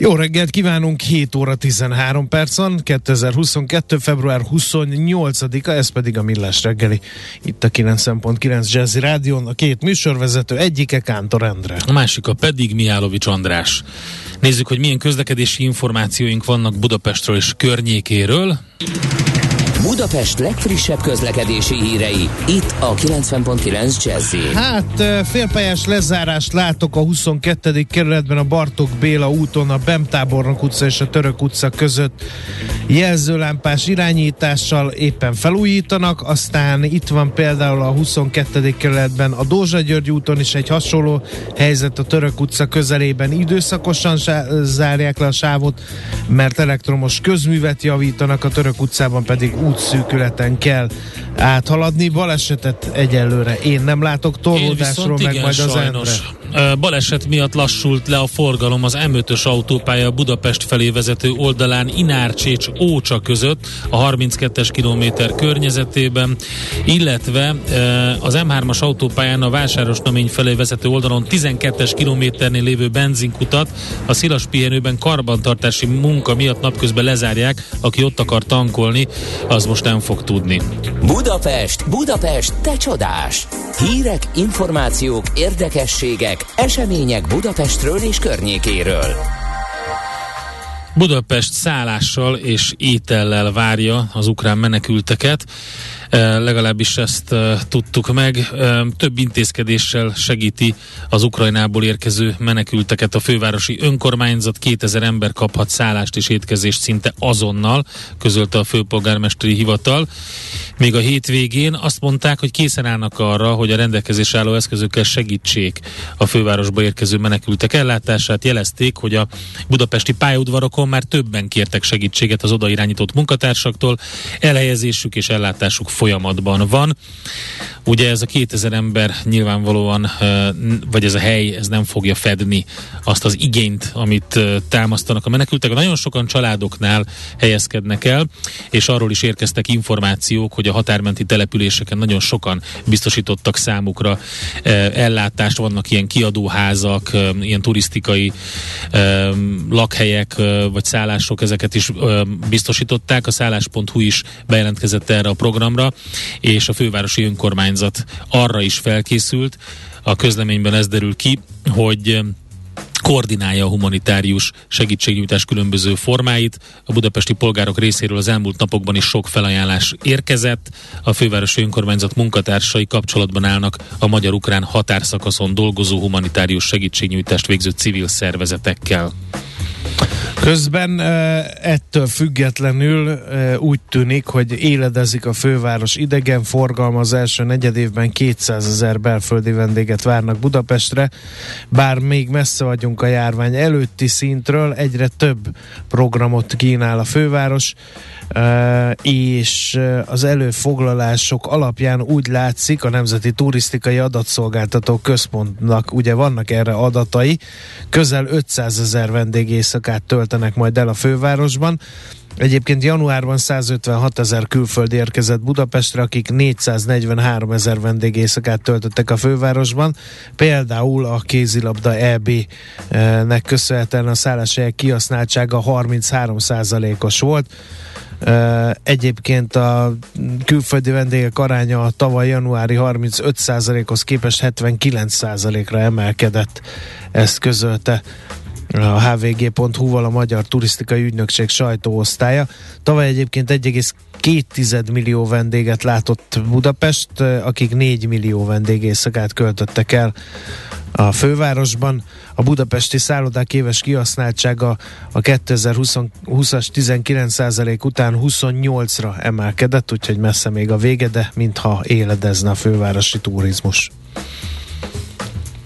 Jó reggelt kívánunk, 7 óra 13 percon, 2022. február 28-a, ez pedig a Millás reggeli. Itt a 9.9 Jazzy Rádion, a két műsorvezető, egyike Kántor Endre. A másika pedig Mihálovics András. Nézzük, hogy milyen közlekedési információink vannak Budapestről és környékéről. Budapest legfrissebb közlekedési hírei, itt a 90.9 jazz Hát félpályás lezárást látok a 22. kerületben a Bartók Béla úton, a Bemtábornok utca és a Török utca között jelzőlámpás irányítással éppen felújítanak, aztán itt van például a 22. kerületben a Dózsa György úton is egy hasonló helyzet a Török utca közelében időszakosan zárják le a sávot, mert elektromos közművet javítanak, a Török utcában pedig útszűkületen kell áthaladni. Balesetet egyelőre én nem látok, torlódásról meg igen, majd az sajnos. Endre. Baleset miatt lassult le a forgalom az M5-ös autópálya Budapest felé vezető oldalán Inárcsécs Ócsa között a 32-es kilométer környezetében, illetve az M3-as autópályán a Vásáros Namény felé vezető oldalon 12-es kilométernél lévő benzinkutat a szilas pihenőben karbantartási munka miatt napközben lezárják, aki ott akar tankolni, az most nem fog tudni. Budapest, Budapest, te csodás! Hírek, információk, érdekességek, események Budapestről és környékéről. Budapest szállással és étellel várja az ukrán menekülteket legalábbis ezt tudtuk meg. Több intézkedéssel segíti az Ukrajnából érkező menekülteket a fővárosi önkormányzat. 2000 ember kaphat szállást és étkezést szinte azonnal, közölte a főpolgármesteri hivatal. Még a hétvégén azt mondták, hogy készen állnak arra, hogy a rendelkezés álló eszközökkel segítsék a fővárosba érkező menekültek ellátását. Jelezték, hogy a budapesti pályaudvarokon már többen kértek segítséget az odairányított munkatársaktól. Elhelyezésük és ellátásuk folyamatban van. Ugye ez a 2000 ember nyilvánvalóan, vagy ez a hely, ez nem fogja fedni azt az igényt, amit támasztanak a menekültek. Nagyon sokan családoknál helyezkednek el, és arról is érkeztek információk, hogy a határmenti településeken nagyon sokan biztosítottak számukra ellátást, vannak ilyen kiadóházak, ilyen turisztikai lakhelyek, vagy szállások, ezeket is biztosították. A szállás.hu is bejelentkezett erre a programra, és a fővárosi önkormányzat arra is felkészült. A közleményben ez derül ki, hogy koordinálja a humanitárius segítségnyújtás különböző formáit. A budapesti polgárok részéről az elmúlt napokban is sok felajánlás érkezett. A fővárosi önkormányzat munkatársai kapcsolatban állnak a magyar-ukrán határszakaszon dolgozó humanitárius segítségnyújtást végző civil szervezetekkel. Közben ettől függetlenül úgy tűnik, hogy éledezik a főváros idegen forgalma az első negyedévben 200 ezer belföldi vendéget várnak Budapestre, bár még messze vagyunk a járvány előtti szintről, egyre több programot kínál a főváros, és az előfoglalások alapján úgy látszik, a Nemzeti Turisztikai Adatszolgáltató Központnak ugye vannak erre adatai, közel 500 ezer vendég éjszakát töltenek majd el a fővárosban. Egyébként januárban 156 ezer külföldi érkezett Budapestre, akik 443 ezer vendégészakát töltöttek a fővárosban. Például a kézilabda EB-nek köszönhetően a szálláshelyek kihasználtsága 33 os volt. Egyébként a külföldi vendégek aránya a tavaly januári 35%-hoz képest 79%-ra emelkedett. Ezt közölte a hvg.hu-val a Magyar Turisztikai Ügynökség sajtóosztálya. Tavaly egyébként két millió vendéget látott Budapest, akik 4 millió vendég éjszakát költöttek el a fővárosban. A budapesti szállodák éves kihasználtsága a 2020-as 19% után 28-ra emelkedett, úgyhogy messze még a vége, de mintha éledezne a fővárosi turizmus.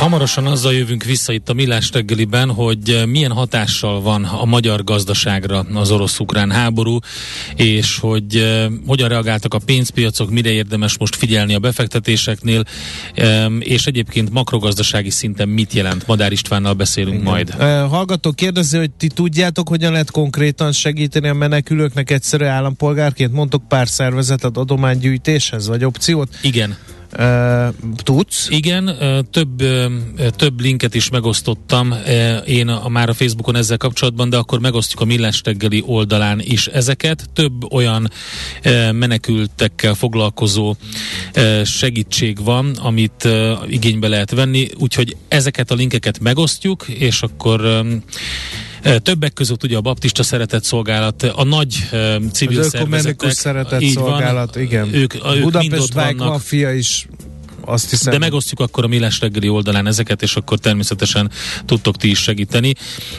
Hamarosan azzal jövünk vissza itt a Millás reggeliben, hogy eh, milyen hatással van a magyar gazdaságra az orosz-ukrán háború, és hogy uh, hogyan reagáltak a pénzpiacok, mire érdemes most figyelni a befektetéseknél, és egyébként makrogazdasági szinten mit jelent. Madár Istvánnal beszélünk Igen. majd. Uh, hallgató kérdezi, hogy ti tudjátok, hogyan lehet konkrétan segíteni a menekülőknek egyszerű állampolgárként? Mondtok pár szervezetet adománygyűjtéshez, vagy opciót? Igen. Tudsz? Igen, több, több linket is megosztottam én a, már a Facebookon ezzel kapcsolatban, de akkor megosztjuk a Millás reggeli oldalán is ezeket. Több olyan menekültekkel foglalkozó segítség van, amit igénybe lehet venni, úgyhogy ezeket a linkeket megosztjuk, és akkor Többek között ugye a baptista szeretett szolgálat, a nagy civil az szervezetek. szeretett szolgálat, van, igen. Ők, ők Budapest Bike Mafia is azt hiszem. De megosztjuk akkor a Millás reggeli oldalán ezeket, és akkor természetesen tudtok ti is segíteni.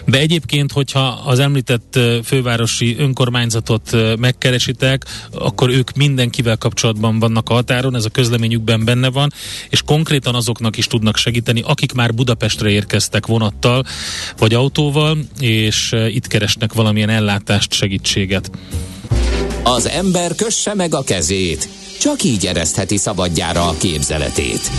De egyébként, hogyha az említett fővárosi önkormányzatot megkeresitek, akkor ők mindenkivel kapcsolatban vannak a határon, ez a közleményükben benne van, és konkrétan azoknak is tudnak segíteni, akik már Budapestre érkeztek vonattal vagy autóval, és itt keresnek valamilyen ellátást, segítséget. Az ember kösse meg a kezét csak így eresztheti szabadjára a képzeletét.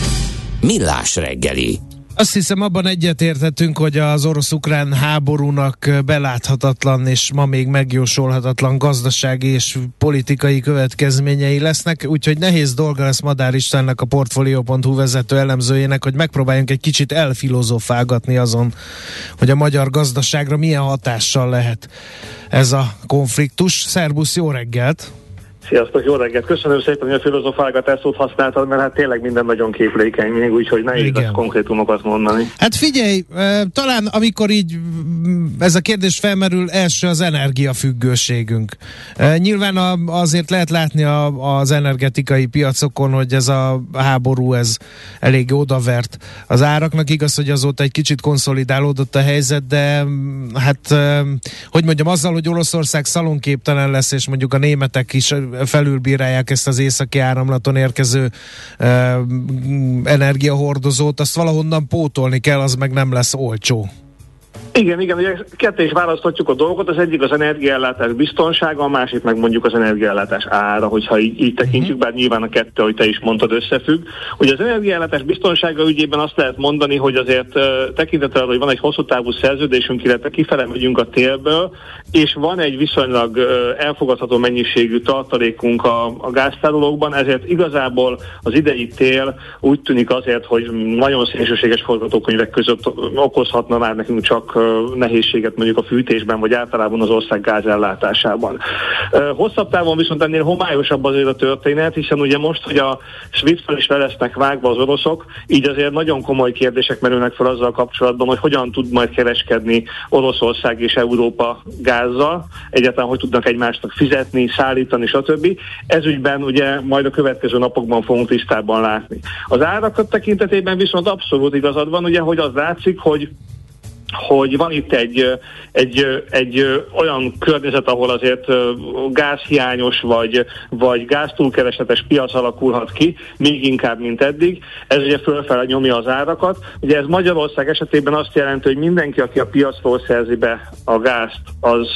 Millás reggeli. Azt hiszem abban egyetértettünk, hogy az orosz-ukrán háborúnak beláthatatlan és ma még megjósolhatatlan gazdasági és politikai következményei lesznek, úgyhogy nehéz dolga lesz Madár Istennek a Portfolio.hu vezető elemzőjének, hogy megpróbáljunk egy kicsit elfilozofálgatni azon, hogy a magyar gazdaságra milyen hatással lehet ez a konfliktus. Szerbusz, jó reggelt! Sziasztok, jó reggelt! Köszönöm szépen, hogy a filozofálgatás szót használtad, mert hát tényleg minden nagyon képlékeny még, úgyhogy nehéz lesz konkrétumokat mondani. Hát figyelj, talán amikor így mm, ez a kérdés felmerül, első az energiafüggőségünk. Nyilván azért lehet látni az energetikai piacokon, hogy ez a háború, ez elég odavert az áraknak. Igaz, hogy azóta egy kicsit konszolidálódott a helyzet, de mm, hát, hogy mondjam, azzal, hogy Oroszország szalonképtelen lesz, és mondjuk a németek is felülbírálják ezt az északi áramlaton érkező energiahordozót, azt valahonnan pótolni kell, az meg nem lesz olcsó. Igen, igen, ugye ketté is választhatjuk a dolgot, az egyik az energiállátás biztonsága, a másik meg mondjuk az energiállátás ára, hogyha így, így tekintjük, bár nyilván a kettő, hogy te is mondtad, összefügg. Ugye az energiállátás biztonsága ügyében azt lehet mondani, hogy azért uh, tekintettel, hogy van egy hosszú távú szerződésünk, illetve kifele megyünk a télből, és van egy viszonylag elfogadható mennyiségű tartalékunk a, a gáztárolókban, ezért igazából az idei tél úgy tűnik azért, hogy nagyon szélsőséges forgatókönyvek között okozhatna már nekünk csak nehézséget mondjuk a fűtésben, vagy általában az ország gázellátásában. Hosszabb távon viszont ennél homályosabb azért a történet, hiszen ugye most, hogy a swift is fel lesznek vágva az oroszok, így azért nagyon komoly kérdések merülnek fel azzal kapcsolatban, hogy hogyan tud majd kereskedni Oroszország és Európa gázzal, egyáltalán hogy tudnak egymásnak fizetni, szállítani, stb. Ez ügyben ugye majd a következő napokban fogunk tisztában látni. Az árakat tekintetében viszont abszolút igazad van, ugye, hogy az látszik, hogy hogy van itt egy, egy, egy olyan környezet, ahol azért gázhiányos vagy, vagy gáztúlkeresetes piac alakulhat ki, még inkább, mint eddig. Ez ugye fölfele nyomja az árakat. Ugye ez Magyarország esetében azt jelenti, hogy mindenki, aki a piacról szerzi be a gázt, az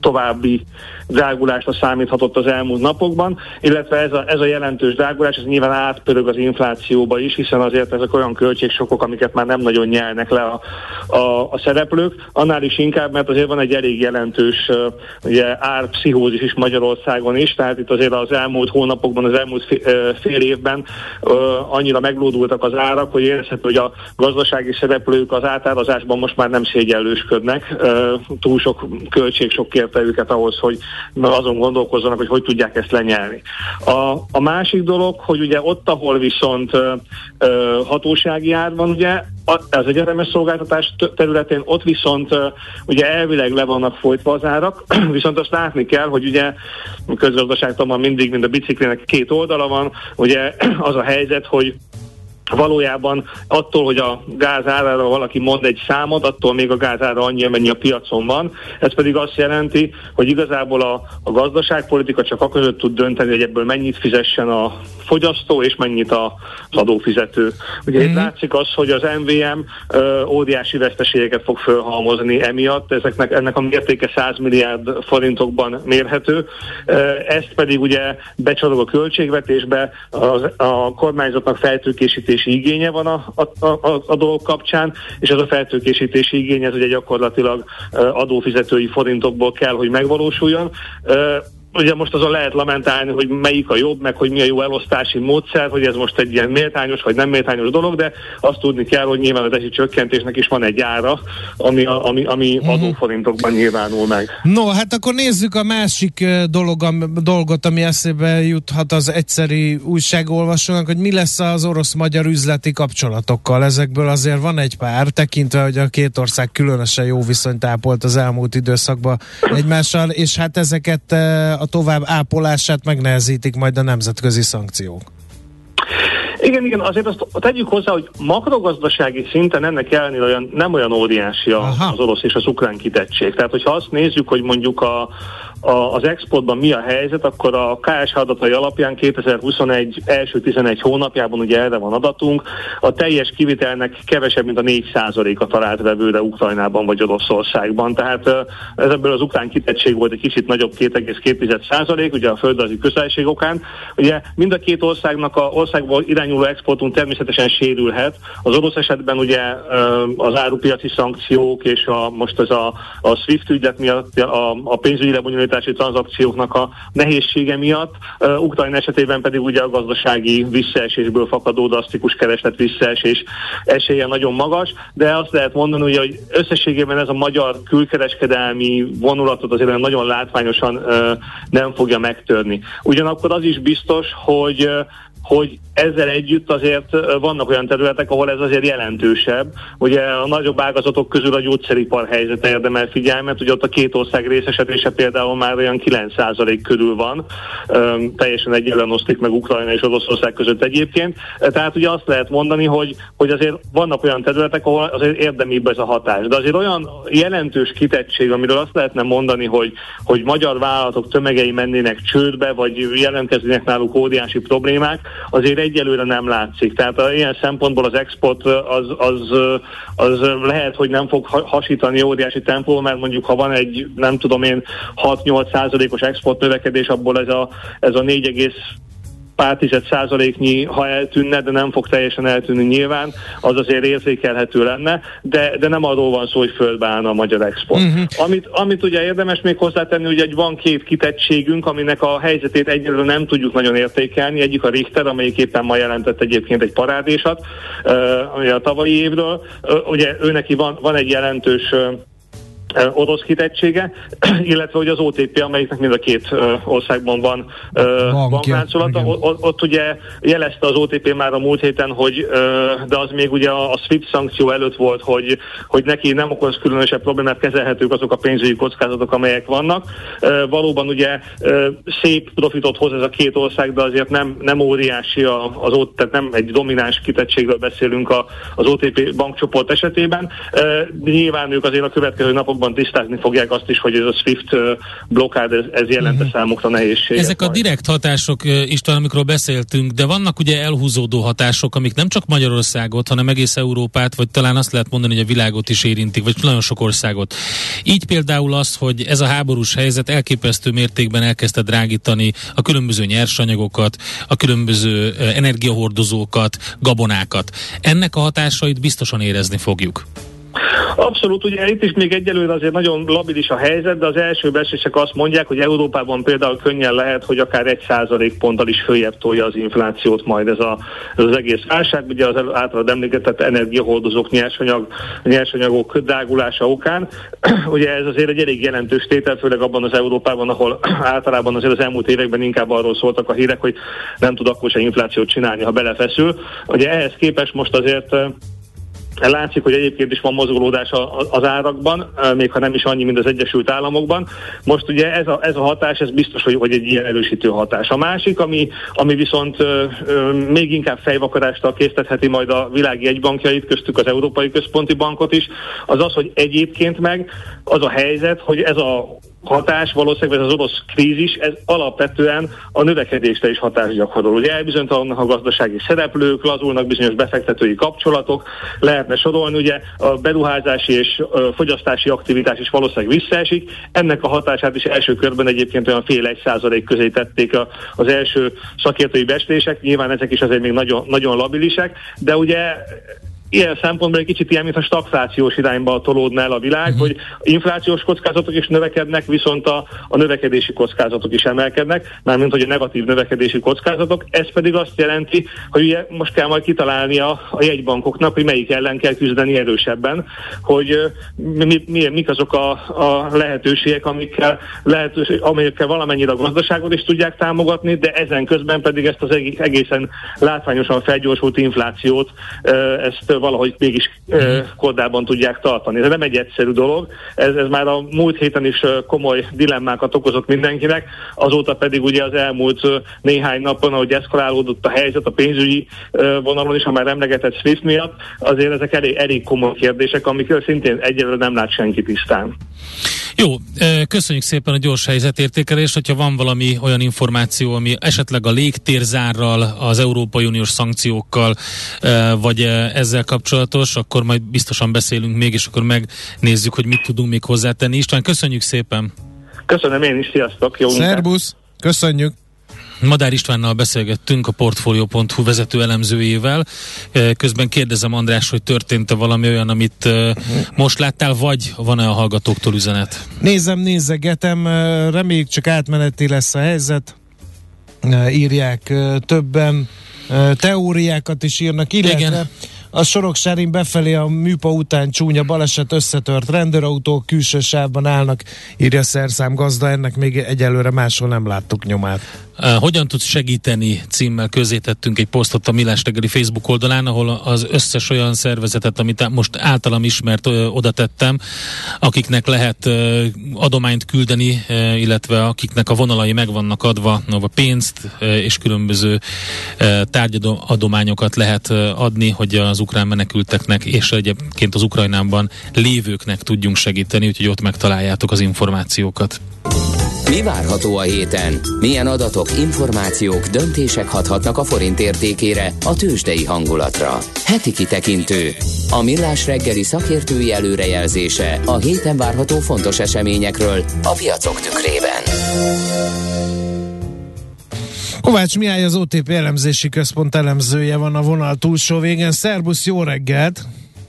további drágulásra számíthatott az elmúlt napokban, illetve ez a, ez a jelentős drágulás, ez nyilván átpörög az inflációba is, hiszen azért ezek olyan költségsokok, amiket már nem nagyon nyelnek le a, a, a szereplők, annál is inkább, mert azért van egy elég jelentős ugye, árpszichózis is Magyarországon is, tehát itt azért az elmúlt hónapokban, az elmúlt fél, évben annyira meglódultak az árak, hogy érezhető, hogy a gazdasági szereplők az átárazásban most már nem szégyellősködnek, túl sok költség sokért vezette őket ahhoz, hogy azon gondolkozzanak, hogy hogy tudják ezt lenyelni. A, a másik dolog, hogy ugye ott, ahol viszont ö, hatósági ár van, ugye az egyetemes szolgáltatás területén ott viszont ugye elvileg le vannak folytva az árak, <clears throat> viszont azt látni kell, hogy ugye közgazdaságtan mindig, mint a biciklinek két oldala van, ugye <clears throat> az a helyzet, hogy valójában attól, hogy a gáz árára valaki mond egy számot, attól még a gáz ára annyi, amennyi a piacon van. Ez pedig azt jelenti, hogy igazából a, a gazdaságpolitika csak a között tud dönteni, hogy ebből mennyit fizessen a fogyasztó, és mennyit a, az adófizető. Ugye mm-hmm. itt látszik az, hogy az MVM ö, óriási veszteségeket fog fölhalmozni emiatt, ezeknek, ennek a mértéke 100 milliárd forintokban mérhető. Ezt pedig ugye becsalog a költségvetésbe, az, a kormányzatnak feltőkésítés feltőkésítési igénye van a, a, a, a dolog kapcsán, és ez a feltőkésítési igény ez ugye gyakorlatilag adófizetői forintokból kell, hogy megvalósuljon ugye most azon lehet lamentálni, hogy melyik a jobb, meg hogy mi a jó elosztási módszer, hogy ez most egy ilyen méltányos vagy nem méltányos dolog, de azt tudni kell, hogy nyilván a desi csökkentésnek is van egy ára, ami, ami, ami uh-huh. adóforintokban nyilvánul meg. No, hát akkor nézzük a másik dolog, am, dolgot, ami eszébe juthat az egyszeri újságolvasónak, hogy mi lesz az orosz-magyar üzleti kapcsolatokkal. Ezekből azért van egy pár, tekintve, hogy a két ország különösen jó viszonyt ápolt az elmúlt időszakban egymással, és hát ezeket a tovább ápolását megnehezítik majd a nemzetközi szankciók. Igen, igen, azért azt tegyük hozzá, hogy makrogazdasági szinten ennek ellenére olyan, nem olyan óriási az orosz és az ukrán kitettség. Tehát, hogyha azt nézzük, hogy mondjuk a, a, az exportban mi a helyzet, akkor a KS adatai alapján 2021 első 11 hónapjában, ugye erre van adatunk, a teljes kivitelnek kevesebb, mint a 4%-a talált vevőre Ukrajnában vagy Oroszországban. Tehát ez ebből az ukrán kitettség volt egy kicsit nagyobb 2,2%, ugye a földrajzi közelség okán. Ugye mind a két országnak a országból irányuló exportunk természetesen sérülhet. Az orosz esetben ugye az árupiaci szankciók és a, most ez a, a SWIFT ügylet miatt a, a pénzügyi szállítási tranzakcióknak a nehézsége miatt, Ukrajna esetében pedig ugye a gazdasági visszaesésből fakadó drasztikus kereslet visszaesés esélye nagyon magas, de azt lehet mondani, ugye, hogy összességében ez a magyar külkereskedelmi vonulatot azért nagyon látványosan nem fogja megtörni. Ugyanakkor az is biztos, hogy hogy ezzel együtt azért vannak olyan területek, ahol ez azért jelentősebb. Ugye a nagyobb ágazatok közül a gyógyszeripar helyzete érdemel figyelmet, ugye ott a két ország részesedése például már olyan 9% körül van, Üm, teljesen egyenlően osztik meg Ukrajna és Oroszország között egyébként. Tehát ugye azt lehet mondani, hogy, hogy azért vannak olyan területek, ahol azért érdemibb ez a hatás. De azért olyan jelentős kitettség, amiről azt lehetne mondani, hogy, hogy magyar vállalatok tömegei mennének csődbe, vagy jelentkeznének náluk óriási problémák, azért egyelőre nem látszik. Tehát ilyen szempontból az export az, az, az lehet, hogy nem fog hasítani óriási tempó, mert mondjuk ha van egy, nem tudom én, 6-8 százalékos export növekedés, abból ez a, ez a 4, pár tized százaléknyi, ha eltűnne, de nem fog teljesen eltűnni nyilván, az azért érzékelhető lenne, de, de nem arról van szó, hogy földbe állna a magyar export. Uh-huh. Amit, amit ugye érdemes még hozzátenni, hogy van két kitettségünk, aminek a helyzetét egyelőre nem tudjuk nagyon értékelni. Egyik a Richter, amelyik éppen ma jelentett egyébként egy parádésat, uh, a tavalyi évről. Uh, ugye őneki van, van egy jelentős uh, orosz kitettsége, <clears throat> illetve hogy az OTP, amelyiknek mind a két országban van bankláncolata. Ott, ott ugye jelezte az OTP már a múlt héten, hogy de az még ugye a SWIFT szankció előtt volt, hogy, hogy neki nem okoz különösebb problémát, kezelhetők azok a pénzügyi kockázatok, amelyek vannak. Valóban ugye szép profitot hoz ez a két ország, de azért nem, nem óriási az OTP, tehát nem egy domináns kitettségről beszélünk az OTP bankcsoport esetében. Nyilván ők azért a következő napokban jobban tisztázni fogják azt is, hogy ez a SWIFT blokkád, ez, ez jelente uh-huh. számukra nehézséget. Ezek majd. a direkt hatások, István, amikről beszéltünk, de vannak ugye elhúzódó hatások, amik nem csak Magyarországot, hanem egész Európát, vagy talán azt lehet mondani, hogy a világot is érintik, vagy nagyon sok országot. Így például az, hogy ez a háborús helyzet elképesztő mértékben elkezdte drágítani a különböző nyersanyagokat, a különböző energiahordozókat, gabonákat. Ennek a hatásait biztosan érezni fogjuk. Abszolút, ugye itt is még egyelőre azért nagyon labilis a helyzet, de az első beszések azt mondják, hogy Európában például könnyen lehet, hogy akár egy százalék ponttal is följebb tolja az inflációt majd ez, a, ez az egész válság, ugye az általad említett energiahordozók, nyersanyag, nyersanyagok drágulása okán. <clears throat> ugye ez azért egy elég jelentős tétel, főleg abban az Európában, ahol <clears throat> általában azért az elmúlt években inkább arról szóltak a hírek, hogy nem tud akkor se inflációt csinálni, ha belefeszül. Ugye ehhez képest most azért Látszik, hogy egyébként is van mozgolódás az árakban, még ha nem is annyi, mint az Egyesült Államokban. Most ugye ez a, ez a hatás, ez biztos, hogy, hogy egy ilyen erősítő hatás. A másik, ami, ami viszont ö, ö, még inkább fejvakarástól késztetheti majd a világ jegybankjait, köztük az Európai Központi Bankot is, az az, hogy egyébként meg az a helyzet, hogy ez a hatás, valószínűleg ez az orosz krízis, ez alapvetően a növekedésre is hatás gyakorol. Ugye elbizonytalannak a gazdasági szereplők, lazulnak bizonyos befektetői kapcsolatok, lehetne sorolni, ugye a beruházási és fogyasztási aktivitás is valószínűleg visszaesik. Ennek a hatását is első körben egyébként olyan fél egy százalék közé tették a, az első szakértői bestések, nyilván ezek is azért még nagyon, nagyon labilisek, de ugye ilyen szempontból egy kicsit ilyen, mint a stagflációs irányba tolódna el a világ, uh-huh. hogy inflációs kockázatok is növekednek, viszont a, a növekedési kockázatok is emelkednek, mármint hogy a negatív növekedési kockázatok. Ez pedig azt jelenti, hogy ugye most kell majd kitalálni a, a jegybankoknak, hogy melyik ellen kell küzdeni erősebben, hogy mi, mi, mik azok a, a lehetőségek, amikkel, lehetőség, amelyekkel valamennyire a gazdaságot is tudják támogatni, de ezen közben pedig ezt az egészen látványosan felgyorsult inflációt, ezt valahogy mégis uh, kordában tudják tartani. Ez nem egy egyszerű dolog, ez, ez már a múlt héten is komoly dilemmákat okozott mindenkinek, azóta pedig ugye az elmúlt néhány napon, ahogy eszkalálódott a helyzet a pénzügyi vonalon is, ha már emlegetett SWIFT miatt, azért ezek elég, elég komoly kérdések, amikről szintén egyelőre nem lát senki tisztán. Jó, köszönjük szépen a gyors helyzetértékelést, hogyha van valami olyan információ, ami esetleg a légtérzárral, az Európai Uniós szankciókkal, vagy ezzel kapcsolatos, akkor majd biztosan beszélünk még, és akkor megnézzük, hogy mit tudunk még hozzátenni. István, köszönjük szépen! Köszönöm én is, sziasztok! Jó Szerbusz! Köszönjük! Madár Istvánnal beszélgettünk a Portfolio.hu vezető elemzőjével. Közben kérdezem András, hogy történt-e valami olyan, amit most láttál, vagy van-e a hallgatóktól üzenet? Nézem, nézegetem, reméljük csak átmeneti lesz a helyzet. Írják többen, teóriákat is írnak, illetve Igen a Soroksárin befelé a műpa után csúnya baleset összetört rendőrautók külső sávban állnak, írja szerszám gazda, ennek még egyelőre máshol nem láttuk nyomát. Hogyan tudsz segíteni címmel tettünk egy posztot a Millás reggeli Facebook oldalán, ahol az összes olyan szervezetet, amit most általam ismert, oda tettem, akiknek lehet adományt küldeni, illetve akiknek a vonalai meg vannak adva, a pénzt és különböző tárgyadományokat lehet adni, hogy az ukrán menekülteknek és egyébként az Ukrajnában lévőknek tudjunk segíteni, úgyhogy ott megtaláljátok az információkat. Mi várható a héten? Milyen adatok, információk, döntések hathatnak a forint értékére, a tőzsdei hangulatra? Heti kitekintő. A millás reggeli szakértői előrejelzése a héten várható fontos eseményekről a piacok tükrében. Kovács Mihály az OTP elemzési központ elemzője van a vonal túlsó végén. Szerbusz, jó reggelt!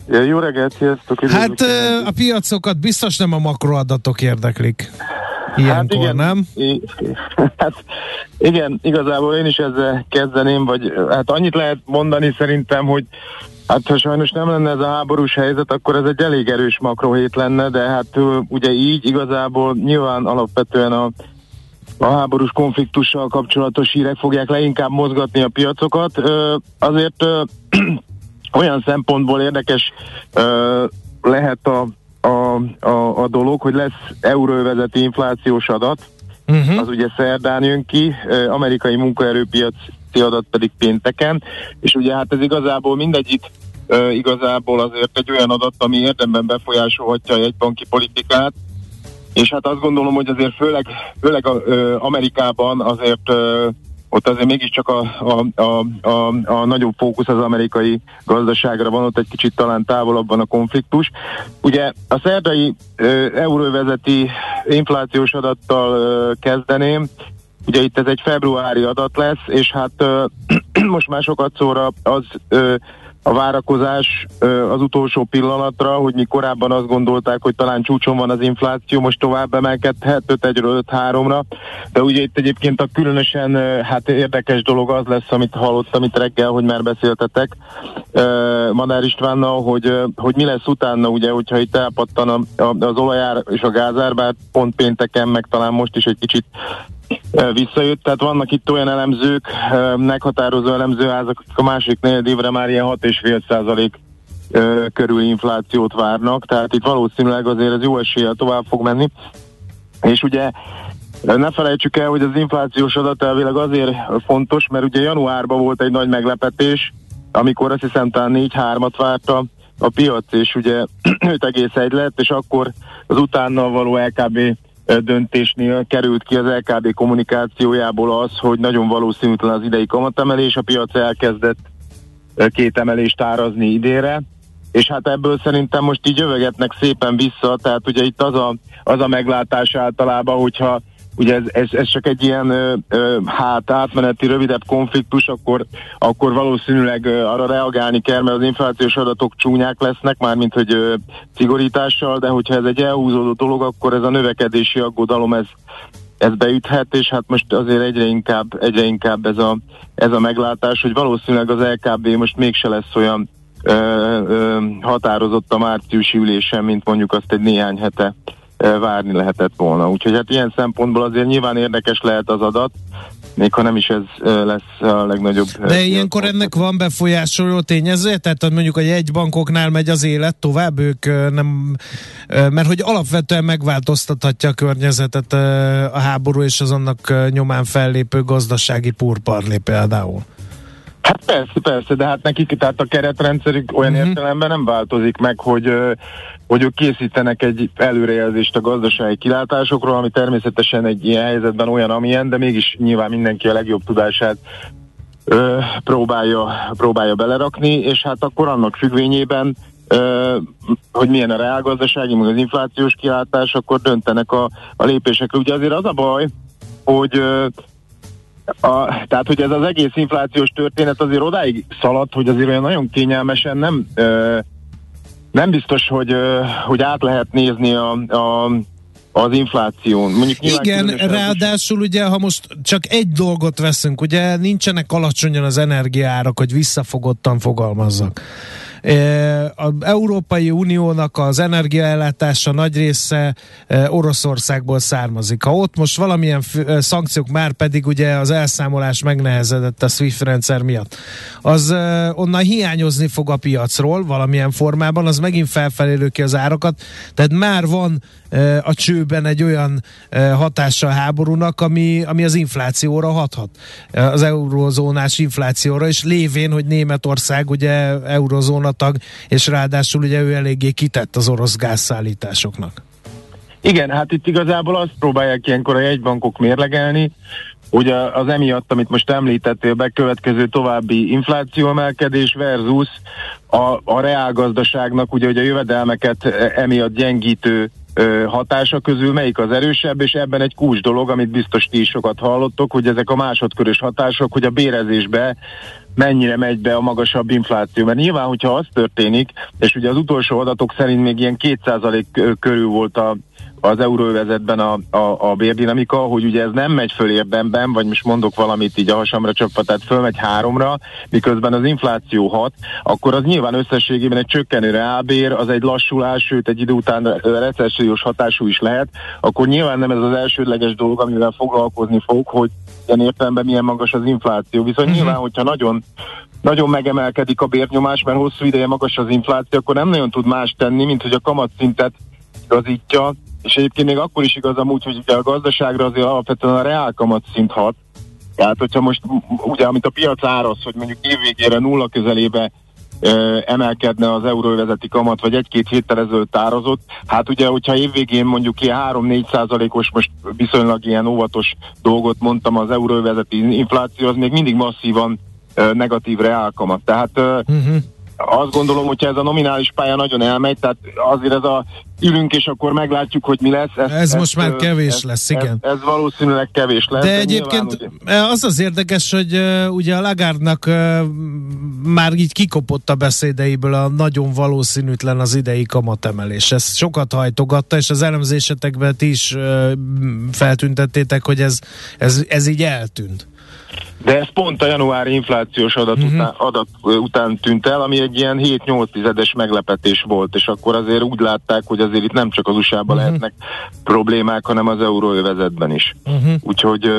Ja, jó reggelt, sziasztok! Hát a piacokat biztos nem a makroadatok érdeklik. Ilyenkor, hát igen, nem? I- <laughs> hát igen, igazából én is ezzel kezdeném, vagy hát annyit lehet mondani szerintem, hogy Hát ha sajnos nem lenne ez a háborús helyzet, akkor ez egy elég erős makrohét lenne, de hát ugye így igazából nyilván alapvetően a, a háborús konfliktussal kapcsolatos hírek fogják leginkább mozgatni a piacokat. Azért <clears throat> olyan szempontból érdekes lehet a a, a, a dolog, hogy lesz euróvezeti inflációs adat, uh-huh. az ugye szerdán jön ki, amerikai munkaerőpiaci adat pedig pénteken, és ugye hát ez igazából mindegyik igazából azért egy olyan adat, ami érdemben befolyásolhatja a jegybanki politikát, és hát azt gondolom, hogy azért főleg, főleg a, uh, Amerikában azért uh, ott azért mégiscsak a, a, a, a, a nagyobb fókusz az amerikai gazdaságra van, ott egy kicsit talán távolabban a konfliktus. Ugye a szerdai euróvezeti inflációs adattal ö, kezdeném, ugye itt ez egy februári adat lesz, és hát ö, <clears throat> most már sokat szóra az ö, a várakozás az utolsó pillanatra, hogy mi korábban azt gondolták, hogy talán csúcson van az infláció, most tovább emelkedhet 5-1-ről 5-3-ra, de ugye itt egyébként a különösen hát érdekes dolog az lesz, amit hallottam itt reggel, hogy már beszéltetek Madár Istvánnal, hogy, hogy mi lesz utána, ugye, hogyha itt elpattan az olajár és a gázár, bár pont pénteken, meg talán most is egy kicsit visszajött, tehát vannak itt olyan elemzők, meghatározó elemzőházak, akik a másik negyed évre már ilyen 6,5 százalék körül inflációt várnak, tehát itt valószínűleg azért ez jó eséllyel tovább fog menni. És ugye ne felejtsük el, hogy az inflációs adat elvileg azért fontos, mert ugye januárban volt egy nagy meglepetés, amikor azt hiszem talán 4-3-at várta a piac, és ugye <clears throat> 5,1 lett, és akkor az utána való LKB döntésnél került ki az LKB kommunikációjából az, hogy nagyon valószínűtlen az idei kamatemelés, a piac elkezdett két emelést árazni idére, és hát ebből szerintem most így jövegetnek szépen vissza, tehát ugye itt az a, az a meglátás általában, hogyha ugye ez, ez, ez csak egy ilyen ö, ö, hát átmeneti rövidebb konfliktus, akkor, akkor valószínűleg ö, arra reagálni kell, mert az inflációs adatok csúnyák lesznek, mármint hogy ö, szigorítással, de hogyha ez egy elhúzódó dolog, akkor ez a növekedési aggodalom ez, ez beüthet, és hát most azért egyre inkább, egyre inkább ez, a, ez a meglátás, hogy valószínűleg az LKB most mégse lesz olyan ö, ö, határozott a márciusi ülésen, mint mondjuk azt egy néhány hete várni lehetett volna. Úgyhogy hát ilyen szempontból azért nyilván érdekes lehet az adat, még ha nem is ez lesz a legnagyobb. De ilyenkor ennek van befolyásoló tényező, tehát mondjuk a jegybankoknál megy az élet tovább, ők nem, mert hogy alapvetően megváltoztathatja a környezetet a háború és az annak nyomán fellépő gazdasági purparlé például. Hát persze, persze, de hát nekik, tehát a keretrendszerük olyan uh-huh. értelemben nem változik meg, hogy hogy ők készítenek egy előrejelzést a gazdasági kilátásokról, ami természetesen egy ilyen helyzetben olyan, amilyen, de mégis nyilván mindenki a legjobb tudását ö, próbálja, próbálja belerakni, és hát akkor annak függvényében ö, hogy milyen a reálgazdasági, meg az inflációs kilátás, akkor döntenek a, a lépésekre. Ugye azért az a baj, hogy ö, a, tehát, hogy ez az egész inflációs történet azért odáig szaladt, hogy azért olyan nagyon kényelmesen nem ö, nem biztos, hogy, hogy át lehet nézni a, a az infláción. Mondjuk Igen, ráadásul ugye, ha most csak egy dolgot veszünk, ugye nincsenek alacsonyan az energiárak, hogy visszafogottan fogalmazzak. Az Európai Uniónak az energiaellátása nagy része Oroszországból származik. Ha ott most valamilyen szankciók már pedig ugye az elszámolás megnehezedett a SWIFT rendszer miatt, az onnan hiányozni fog a piacról valamilyen formában, az megint felfelé ki az árakat, tehát már van a csőben egy olyan hatása a háborúnak, ami, ami az inflációra hathat. Az eurozónás inflációra, és lévén, hogy Németország ugye eurozóna tag, és ráadásul ugye ő eléggé kitett az orosz gázszállításoknak. Igen, hát itt igazából azt próbálják ilyenkor a jegybankok mérlegelni, hogy az emiatt, amit most említettél, bekövetkező további inflációemelkedés versus a, a reálgazdaságnak, ugye, hogy a jövedelmeket emiatt gyengítő hatása közül melyik az erősebb, és ebben egy kulcs dolog, amit biztos ti is sokat hallottok, hogy ezek a másodkörös hatások, hogy a bérezésbe mennyire megy be a magasabb infláció. Mert nyilván, hogyha az történik, és ugye az utolsó adatok szerint még ilyen 2% körül volt a, az euróvezetben a, a, a bérdinamika, hogy ugye ez nem megy föl érdemben, vagy most mondok valamit így a hasamra csapva, tehát fölmegy háromra, miközben az infláció hat, akkor az nyilván összességében egy csökkenő reálbér, az egy lassulás, sőt egy idő után recessziós hatású is lehet, akkor nyilván nem ez az elsődleges dolog, amivel foglalkozni fog, hogy ilyen értelemben milyen magas az infláció. Viszont uh-huh. nyilván, hogyha nagyon nagyon megemelkedik a bérnyomás, mert hosszú ideje magas az infláció, akkor nem nagyon tud más tenni, mint hogy a kamatszintet igazítja, és egyébként még akkor is igaz amúgy, hogy ugye a gazdaságra azért alapvetően a reálkamat szint hat. Tehát, hogyha most ugye, amit a piac áraz, hogy mondjuk évvégére nulla közelébe emelkedne az euróvezeti kamat, vagy egy-két héttel ezelőtt árazott, hát ugye, hogyha évvégén mondjuk ilyen 3-4 százalékos, most viszonylag ilyen óvatos dolgot mondtam, az euróvezeti infláció, az még mindig masszívan negatív reálkamat. Tehát uh-huh azt gondolom, hogyha ez a nominális pálya nagyon elmegy, tehát azért ez a ülünk, és akkor meglátjuk, hogy mi lesz. Ez, ez most már kevés ez, lesz, igen. Ez, ez valószínűleg kevés lesz. De, de egyébként nyilván, ugye... az az érdekes, hogy uh, ugye a Lagárdnak uh, már így kikopott a beszédeiből a nagyon valószínűtlen az idei kamatemelés. Ez sokat hajtogatta, és az elemzésetekben ti is uh, feltüntettétek, hogy ez, ez, ez így eltűnt. De ez pont a januári inflációs adat, uh-huh. után, adat után tűnt el, ami egy ilyen 7-8 tizedes meglepetés volt, és akkor azért úgy látták, hogy azért itt nem csak az USA-ban uh-huh. lehetnek problémák, hanem az euróövezetben is. Uh-huh. Úgyhogy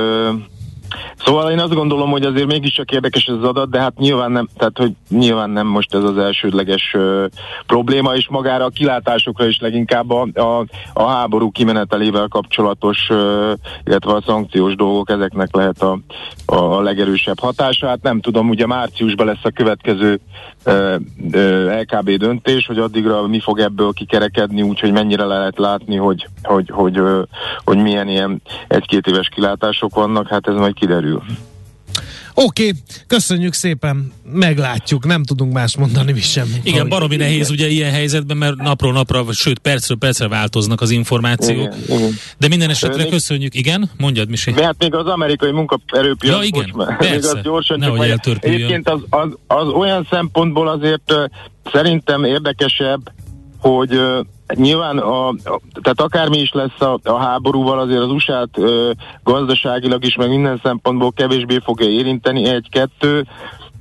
Szóval én azt gondolom, hogy azért mégiscsak érdekes ez az adat, de hát nyilván nem, tehát hogy nyilván nem most ez az elsődleges uh, probléma, és magára a kilátásokra is leginkább a, a, a háború kimenetelével kapcsolatos, uh, illetve a szankciós dolgok, ezeknek lehet a, a, a legerősebb hatása. Hát nem tudom, ugye márciusban lesz a következő uh, uh, LKB döntés, hogy addigra mi fog ebből kikerekedni, úgyhogy mennyire le lehet látni, hogy, hogy, hogy, hogy, hogy milyen ilyen egy-két éves kilátások vannak, hát ez majd kiderül. Oké, okay, köszönjük szépen, meglátjuk, nem tudunk más mondani mi sem. Igen, baromi nehéz ugye ilyen helyzetben, mert napról napra, vagy sőt percről percre változnak az információk. Igen, igen. De minden esetre még, köszönjük, igen, mondjad Misi. De hát még az amerikai munkaerőpiac, ja, igen, most, persze, még az gyorsan Nehogy Egyébként az, az, az olyan szempontból azért uh, szerintem érdekesebb, hogy uh, Nyilván, a, tehát akármi is lesz a, a háborúval, azért az USA-t ö, gazdaságilag is, meg minden szempontból kevésbé fogja érinteni. Egy-kettő,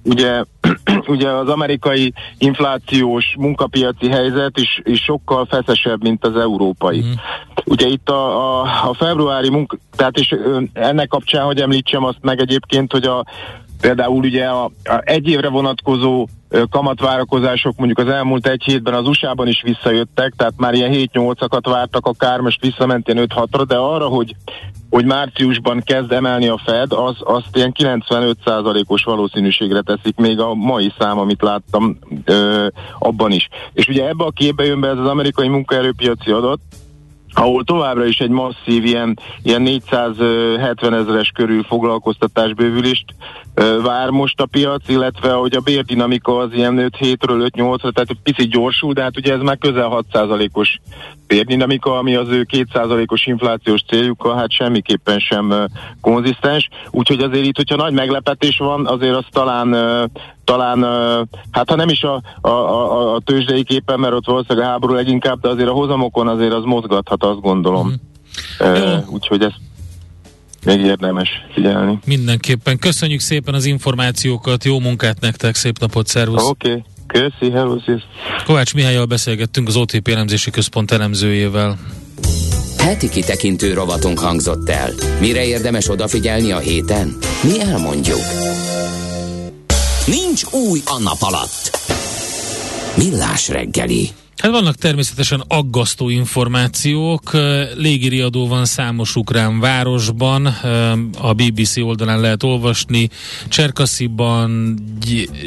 ugye, <clears throat> ugye az amerikai inflációs munkapiaci helyzet is, is sokkal feszesebb, mint az európai. Mm. Ugye itt a, a, a februári munka, tehát és ennek kapcsán, hogy említsem azt meg egyébként, hogy a Például ugye a, a egy évre vonatkozó kamatvárakozások mondjuk az elmúlt egy hétben az USA-ban is visszajöttek, tehát már ilyen 7-8-akat vártak, akár most visszament ilyen 5-6-ra, de arra, hogy, hogy márciusban kezd emelni a Fed, az, azt ilyen 95%-os valószínűségre teszik még a mai szám, amit láttam ö, abban is. És ugye ebbe a képbe jön be ez az amerikai munkaerőpiaci adat, ahol továbbra is egy masszív ilyen, ilyen 470 ezeres körül foglalkoztatásbővülést vár most a piac, illetve hogy a bérdinamika az ilyen 5-7-ről 5-8-ra, tehát egy picit gyorsul, de hát ugye ez már közel 6%-os bérdinamika, ami az ő 2%-os inflációs céljukkal hát semmiképpen sem konzisztens, úgyhogy azért itt, hogyha nagy meglepetés van, azért az talán talán, hát ha nem is a, a, a, a tőzsdei képen, mert ott valószínűleg a háború leginkább, de azért a hozamokon azért az mozgathat, azt gondolom. Mm. Uh, úgyhogy ezt még érdemes figyelni. Mindenképpen. Köszönjük szépen az információkat, jó munkát nektek, szép napot, szervusz! Oké. Okay. Köszi, hello, Kovács Mihályjal beszélgettünk az OTP elemzési központ elemzőjével. Heti kitekintő rovatunk hangzott el. Mire érdemes odafigyelni a héten? Mi elmondjuk. Nincs új a nap alatt. Millás reggeli. Hát vannak természetesen aggasztó információk. Légiriadó van számos ukrán városban, a BBC oldalán lehet olvasni, Cserkasziban,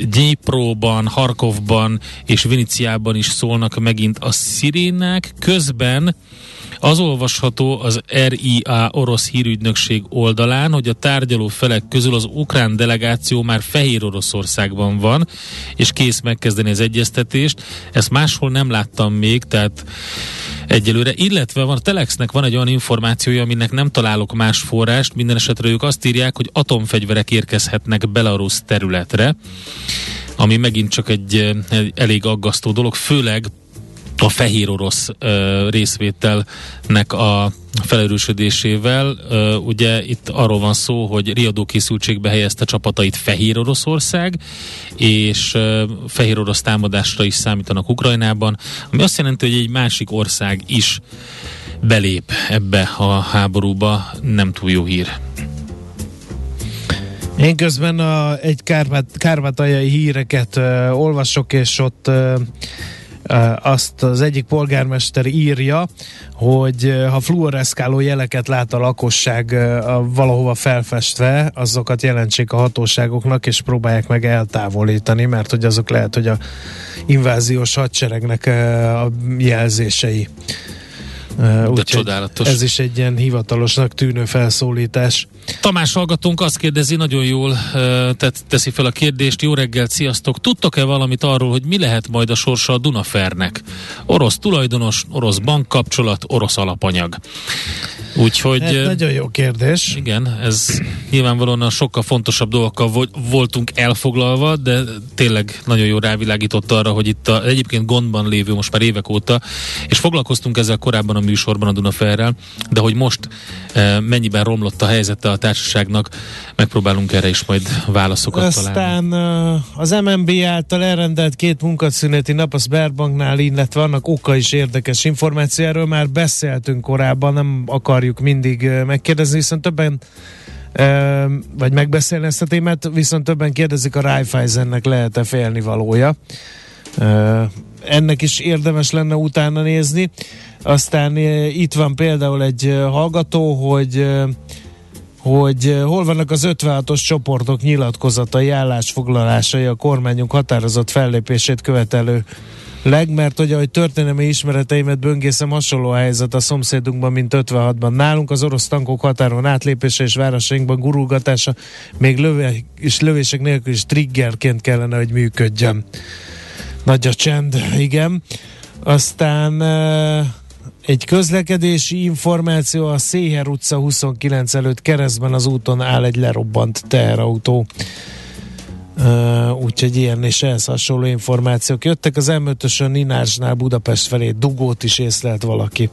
Dnyipróban, Harkovban és Viniciában is szólnak megint a szirénák. Közben az olvasható az RIA orosz hírügynökség oldalán, hogy a tárgyaló felek közül az ukrán delegáció már Fehér Oroszországban van, és kész megkezdeni az egyeztetést. Ezt máshol nem láttam még, tehát egyelőre, illetve van a Telexnek van egy olyan információja, aminek nem találok más forrást, minden esetre ők azt írják, hogy atomfegyverek érkezhetnek Belarus területre, ami megint csak egy, egy elég aggasztó dolog, főleg a fehér orosz ö, részvételnek a felerősödésével. Ö, ugye itt arról van szó, hogy riadó készültségbe helyezte csapatait Fehér Oroszország, és ö, Fehér Orosz támadásra is számítanak Ukrajnában, ami azt jelenti, hogy egy másik ország is belép ebbe a háborúba, nem túl jó hír. Én közben a, egy kárpát, kárpátaljai híreket ö, olvasok, és ott ö, azt az egyik polgármester írja, hogy ha fluoreszkáló jeleket lát a lakosság valahova felfestve, azokat jelentsék a hatóságoknak, és próbálják meg eltávolítani, mert hogy azok lehet, hogy a inváziós hadseregnek a jelzései. Uh, Úgy, csodálatos. Ez is egy ilyen hivatalosnak tűnő felszólítás. Tamás hallgatónk azt kérdezi, nagyon jól tett, teszi fel a kérdést. Jó reggel, sziasztok! Tudtok-e valamit arról, hogy mi lehet majd a sorsa a Dunafernek? Orosz tulajdonos, orosz bankkapcsolat, orosz alapanyag. Úgyhogy... Hát, nagyon jó kérdés. Igen, ez nyilvánvalóan a sokkal fontosabb dolgokkal voltunk elfoglalva, de tényleg nagyon jó rávilágított arra, hogy itt a, egyébként gondban lévő most már évek óta, és foglalkoztunk ezzel korábban a műsorban a Dunaferrel, de hogy most mennyiben romlott a helyzete a társaságnak, megpróbálunk erre is majd válaszokat Aztán találni. Aztán az MNB által elrendelt két munkaszüneti nap a Sberbanknál, illetve vannak oka is érdekes információ, erről már beszéltünk korábban, nem akarjuk mindig megkérdezni, viszont többen vagy megbeszélni ezt a témát, viszont többen kérdezik a Raiffeisennek lehet-e félni valója. Ennek is érdemes lenne utána nézni. Aztán itt van például egy hallgató, hogy hogy hol vannak az 56-os csoportok nyilatkozatai, állásfoglalásai a kormányunk határozott fellépését követelő leg, mert hogy ahogy történelmi ismereteimet böngészem, hasonló a helyzet a szomszédunkban, mint 56-ban. Nálunk az orosz tankok határon átlépése és városainkban gurulgatása még löve, és lövések nélkül is triggerként kellene, hogy működjön. Nagy a csend, igen. Aztán egy közlekedési információ a Széher utca 29 előtt keresztben az úton áll egy lerobbant teherautó. Uh, úgyhogy ilyen és ehhez hasonló információk jöttek. Az M5-ösön Ninásnál Budapest felé dugót is észlelt valaki.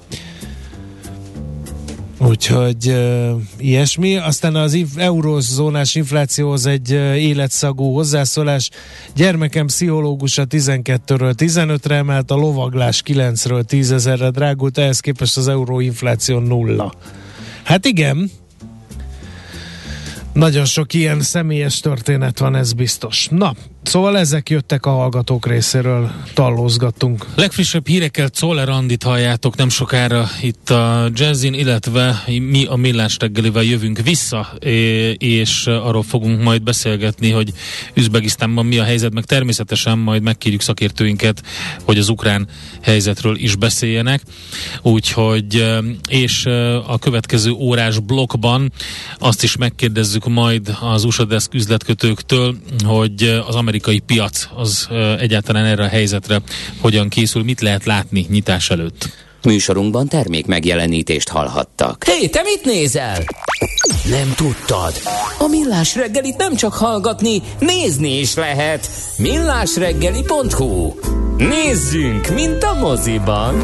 Úgyhogy uh, ilyesmi. Aztán az inf- eurózónás inflációhoz egy uh, életszagú hozzászólás. Gyermekem pszichológusa 12-ről 15-re emelt, a lovaglás 9-ről 10 ezerre drágult, ehhez képest az euróinfláció nulla. Hát igen, nagyon sok ilyen személyes történet van, ez biztos. Na, Szóval ezek jöttek a hallgatók részéről, tallózgattunk. Legfrissebb hírekkel Czoller Andit halljátok nem sokára itt a Jazzin, illetve mi a Millás reggelivel jövünk vissza, és arról fogunk majd beszélgetni, hogy Üzbegisztánban mi a helyzet, meg természetesen majd megkérjük szakértőinket, hogy az ukrán helyzetről is beszéljenek. Úgyhogy, és a következő órás blokkban azt is megkérdezzük majd az USA Desk üzletkötőktől, hogy az amerikai amerikai piac az egyáltalán erre a helyzetre hogyan készül, mit lehet látni nyitás előtt? Műsorunkban termék megjelenítést hallhattak. Hé, hey, te mit nézel? Nem tudtad? A Millás reggelit nem csak hallgatni, nézni is lehet. millásreggeli.hu Nézzünk, mint a moziban!